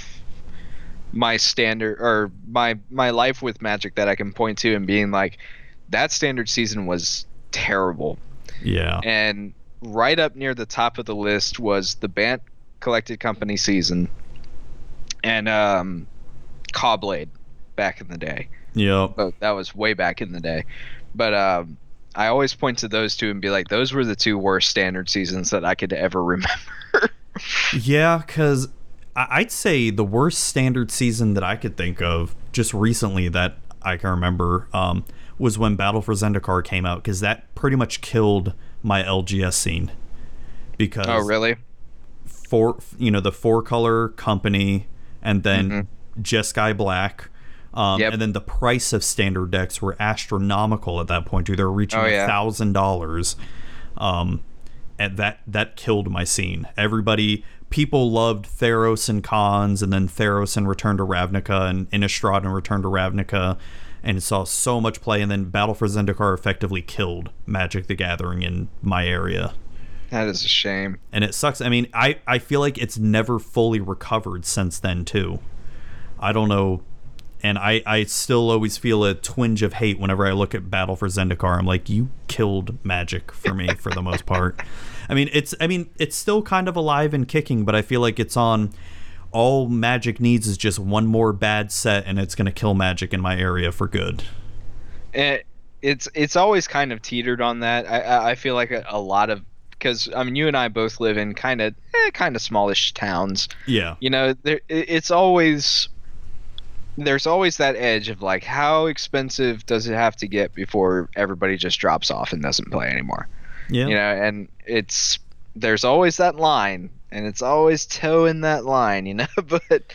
my standard or my my life with Magic that I can point to and being like, that standard season was terrible. Yeah. and right up near the top of the list was the Bant Collected Company season and um, Cawblade back in the day. Yep. But that was way back in the day. But um, I always point to those two and be like, those were the two worst standard seasons that I could ever remember. Yeah, because I'd say the worst standard season that I could think of just recently that I can remember um, was when Battle for Zendikar came out because that pretty much killed my LGS scene. Because oh, really? four, you know, the four color company and then Jeskai Black. Um, Mm-hmm. Yep. And then the price of standard decks were astronomical at that point. Too, they were reaching Oh, a thousand dollars. Um, and that that killed my scene. Everybody, people loved Theros and Khans, and then Theros and Return to Ravnica, and Innistrad and Return to Ravnica, and it saw so much play. And then Battle for Zendikar effectively killed Magic the Gathering in my area, That is a shame. and it sucks. I mean, I I feel like it's never fully recovered since then too. I don't know. And I, I still always feel a twinge of hate whenever I look at Battle for Zendikar. I'm like, you killed Magic for me for the most part. I mean, it's I mean, it's still kind of alive and kicking, but I feel like it's on. All Magic needs is just one more bad set, and it's gonna kill Magic in my area for good. it, it's it's always kind of teetered on that. I I, I feel like a, a lot of because I mean you and I both live in kind of eh, kind of smallish towns. Yeah, You know, there it's always there's always that edge of like how expensive does it have to get before everybody just drops off and doesn't play anymore. yeah, You know, and it's there's always that line and it's always toeing that line, you know, but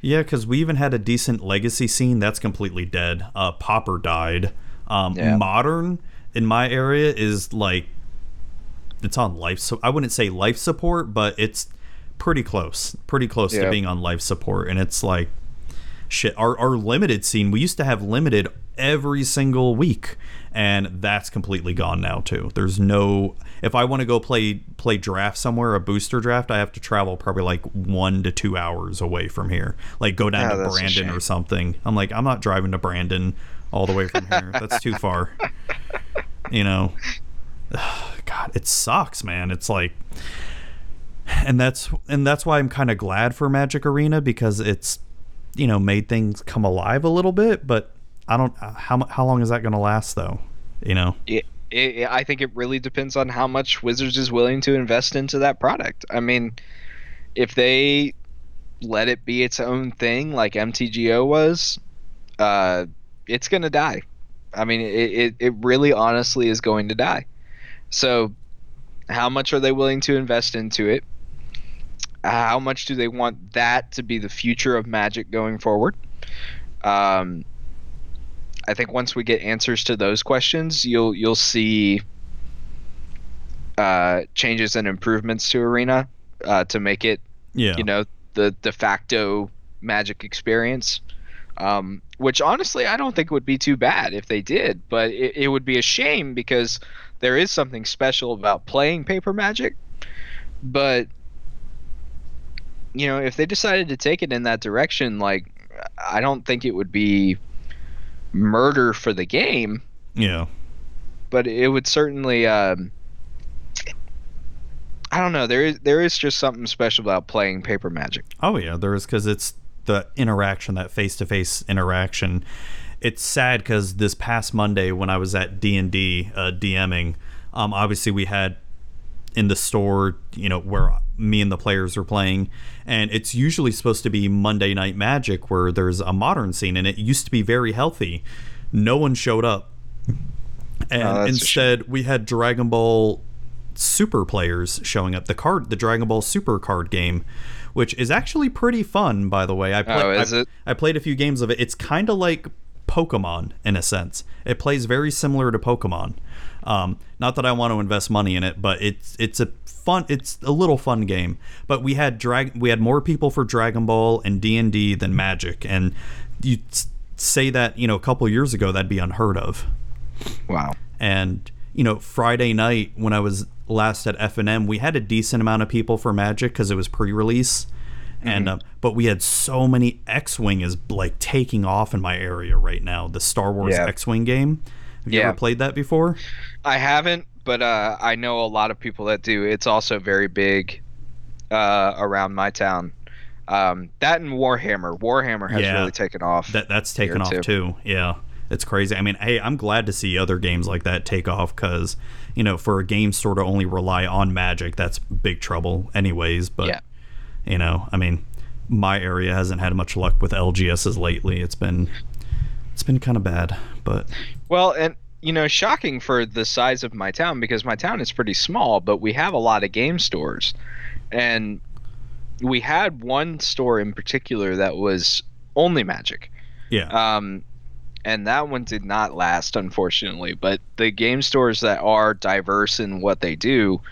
Yeah, because we even had a decent legacy scene that's completely dead. Uh, Pauper died. Um, Yeah. Modern in my area is like it's on life. So I wouldn't say life support, but it's pretty close, pretty close to being on life support. And it's like shit. Our our limited scene we used to have limited every single week, and that's completely gone now too. There's no if I want to go play play draft somewhere, a booster draft, I have to travel probably like one to two hours away from here. Like go down Oh, to Brandon or something. I'm like I'm not driving to Brandon all the way from here. That's too far. You know. God, it sucks, man. It's like and that's and that's why I'm kind of glad for Magic Arena because it's you know made things come alive a little bit, but I don't how how long is that going to last though? You know. it, I think it really depends on how much Wizards is willing to invest into that product. I mean, if they let it be its own thing like MTGO was, uh, it's going to die. I mean, it, it, it really honestly is going to die. So, how much are they willing to invest into it? How much do they want that to be the future of Magic going forward? Um, I think once we get answers to those questions, you'll you'll see uh, changes and improvements to Arena uh, to make it, Yeah. you know, the de facto Magic experience. Um, which honestly, I don't think would be too bad if they did, but it, it would be a shame because there is something special about playing paper Magic. But you know, if they decided to take it in that direction, like I don't think it would be murder for the game, Yeah. but it would certainly. Um, I don't know. There is there is just something special about playing paper Magic. Oh yeah, there is because it's the interaction, that face-to-face interaction. It's sad because this past Monday when I was at D and D uh, DMing, um, obviously we had in the store, you know, where me and the players were playing, and it's usually supposed to be Monday Night Magic where there's a modern scene, and it used to be very healthy. No one showed up, and Oh, instead we had Dragon Ball Super players showing up. The card, the Dragon Ball Super card game, which is actually pretty fun, by the way. I play, Oh, is I, it? I played a few games of it. It's kind of like Pokemon in a sense. It plays very similar to Pokemon. Um, not that I want to invest money in it, but it's it's a fun. It's a little fun game. But we had drag we had more people for Dragon Ball and D and D than Magic, and you say that you know a couple years ago that'd be unheard of Wow. and you know friday night when i was last at FNM we had a decent amount of people for magic because it was pre-release and um, but we had so many x-wing is like taking off in my area right now the star wars Yeah. x-wing game have you Yeah. ever played that before I haven't, but uh, I know a lot of people that do. It's also very big uh, around my town. Um, that and Warhammer. Warhammer has Yeah. really taken off. that that's taken off too. too. Yeah, it's crazy. I mean, hey, I'm glad to see other games like that take off because you know, for a game store to only rely on Magic, that's big trouble, anyways. But Yeah. you know, I mean, my area hasn't had much luck with LGSs lately. It's been it's been kind of bad, but Well, and you know, shocking for the size of my town because my town is pretty small, but we have a lot of game stores. And we had one store in particular that was only magic. yeah, Um and that one did not last unfortunately, but the game stores that are diverse in what they do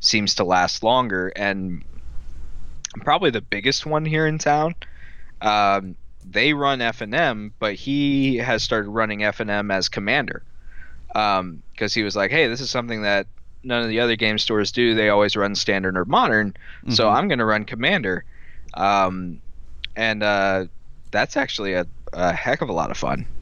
seems to last longer and probably the biggest one here in town um, they run FNM, but he has started running FNM as commander because he was like, hey, this is something that none of the other game stores do. They always run standard or modern, so Mhm. I'm going to run commander. Um, and uh, that's actually a, a heck of a lot of fun.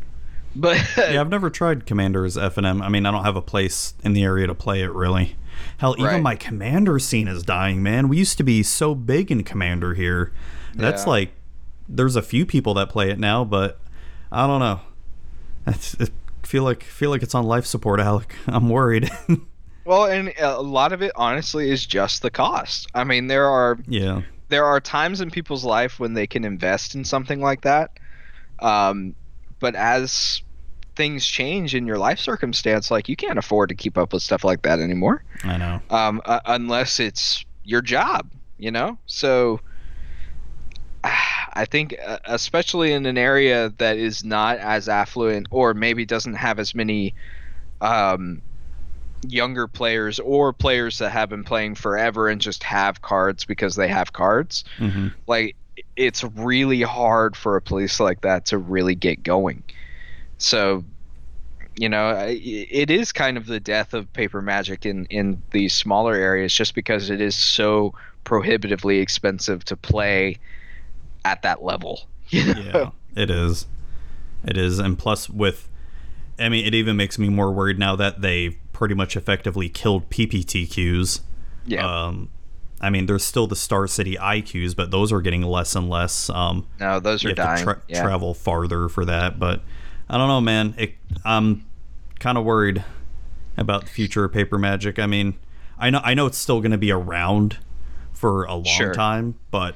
But yeah. I've never tried Commander's FNM. I mean, I don't have a place in the area to play it really. Hell, even Right. my Commander scene is dying, man. We used to be so big in Commander here. That's Yeah. like, there's a few people that play it now, but I don't know. It's, it feel like feel like it's on life support, Alec. I'm worried. well, and a lot of it honestly is just the cost. I mean, there are yeah, there are times in people's life when they can invest in something like that. Um, but as things change in your life circumstance, like you can't afford to keep up with stuff like that anymore, I know. um, uh, unless it's your job, you know. So I think, uh, especially in an area that is not as affluent, or maybe doesn't have as many um, younger players or players that have been playing forever and just have cards because they have cards hmm like it's really hard for a place like that to really get going. So you know it is kind of the death of paper magic in in these smaller areas just because it is so prohibitively expensive to play at that level you know? yeah, it is. It is, and plus with, I mean, it even makes me more worried now that they pretty much effectively killed PPTQs. yeah Um, I mean, there's still the Star City IQs, but those are getting less and less. Um, no those you are have dying to tra- yeah. travel farther for that. But I don't know, man. It, I'm kind of worried about the future of paper magic. I mean, I know I know it's still going to be around for a long Sure. time, but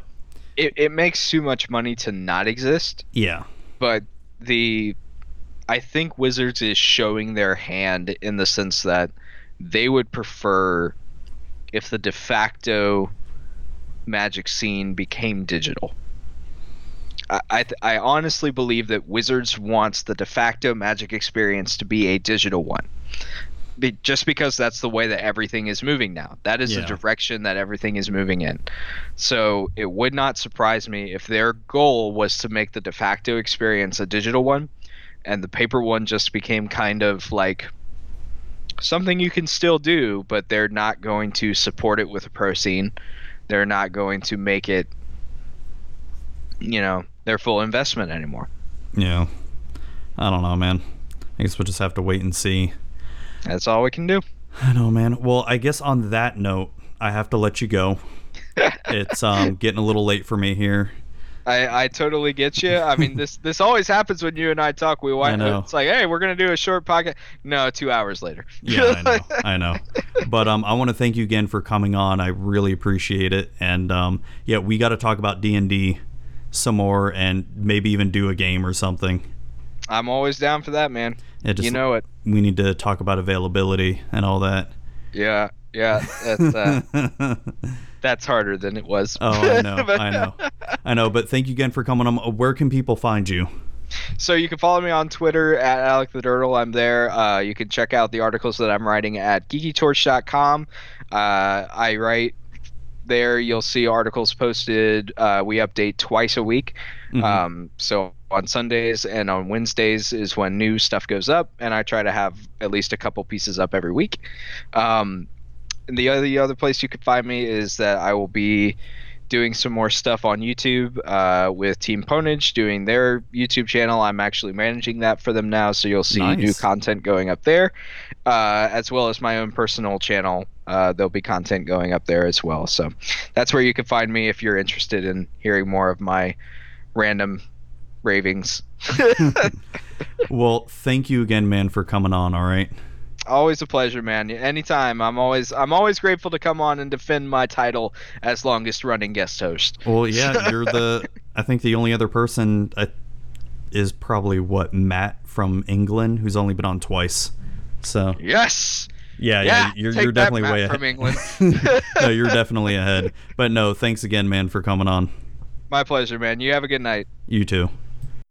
it, it makes too much money to not exist yeah, but the I think Wizards is showing their hand in the sense that they would prefer if the de facto magic scene became digital. I I, th- I honestly believe that Wizards wants the de facto magic experience to be a digital one. Be, just because that's the way that everything is moving now. That is Yeah. the direction that everything is moving in. So it would not surprise me if their goal was to make the de facto experience a digital one and the paper one just became kind of like something you can still do, but they're not going to support it with a pro scene. They're not going to make it, you know, their full investment anymore. Yeah. I don't know, man. I guess we'll just have to wait and see. That's all we can do. I know, man. Well, I guess on that note, I have to let you go. it's um getting a little late for me here. I, I totally get you. I mean, this this always happens when you and I talk. We wind know. it's like, hey, we're gonna do a short podcast. No, two hours later. Yeah, I know. I know. But um I want to thank you again for coming on. I really appreciate it. And um yeah, we got to talk about D&D some more and maybe even do a game or something. I'm always down for that, man. Yeah, just you know it. we need to talk about availability and all that. Yeah, yeah. That's uh, that's harder than it was. Oh, I know. I know. I know, but thank you again for coming on. Where can people find you? So you can follow me on Twitter at Alec the Durdle. I'm there. Uh, you can check out the articles that I'm writing at geekytorch.com. Uh, I write there. You'll see articles posted. Uh, we update twice a week. Mhm. Um, so on Sundays and on Wednesdays is when new stuff goes up, and I try to have at least a couple pieces up every week. Um, and the other the other place you could find me is that I will be doing some more stuff on YouTube uh, with Team Ponage, doing their YouTube channel. I'm actually managing that for them now, so you'll see new content going up there, uh, as well as my own personal channel. Uh, there'll be content going up there as well. So that's where you can find me if you're interested in hearing more of my random ravings. Well, thank you again, man, for coming on. All right. always a pleasure, man. Anytime. I'm always I'm always grateful to come on and defend my title as longest running guest host. Well, yeah, you're the. I think the only other person uh, is probably what Matt from England, who's only been on twice. So Yes. yeah, yeah, Yeah. you're you're definitely way ahead. from England. no, you're definitely ahead. But no, thanks again, man, for coming on. My pleasure, man. You have a good night. You too.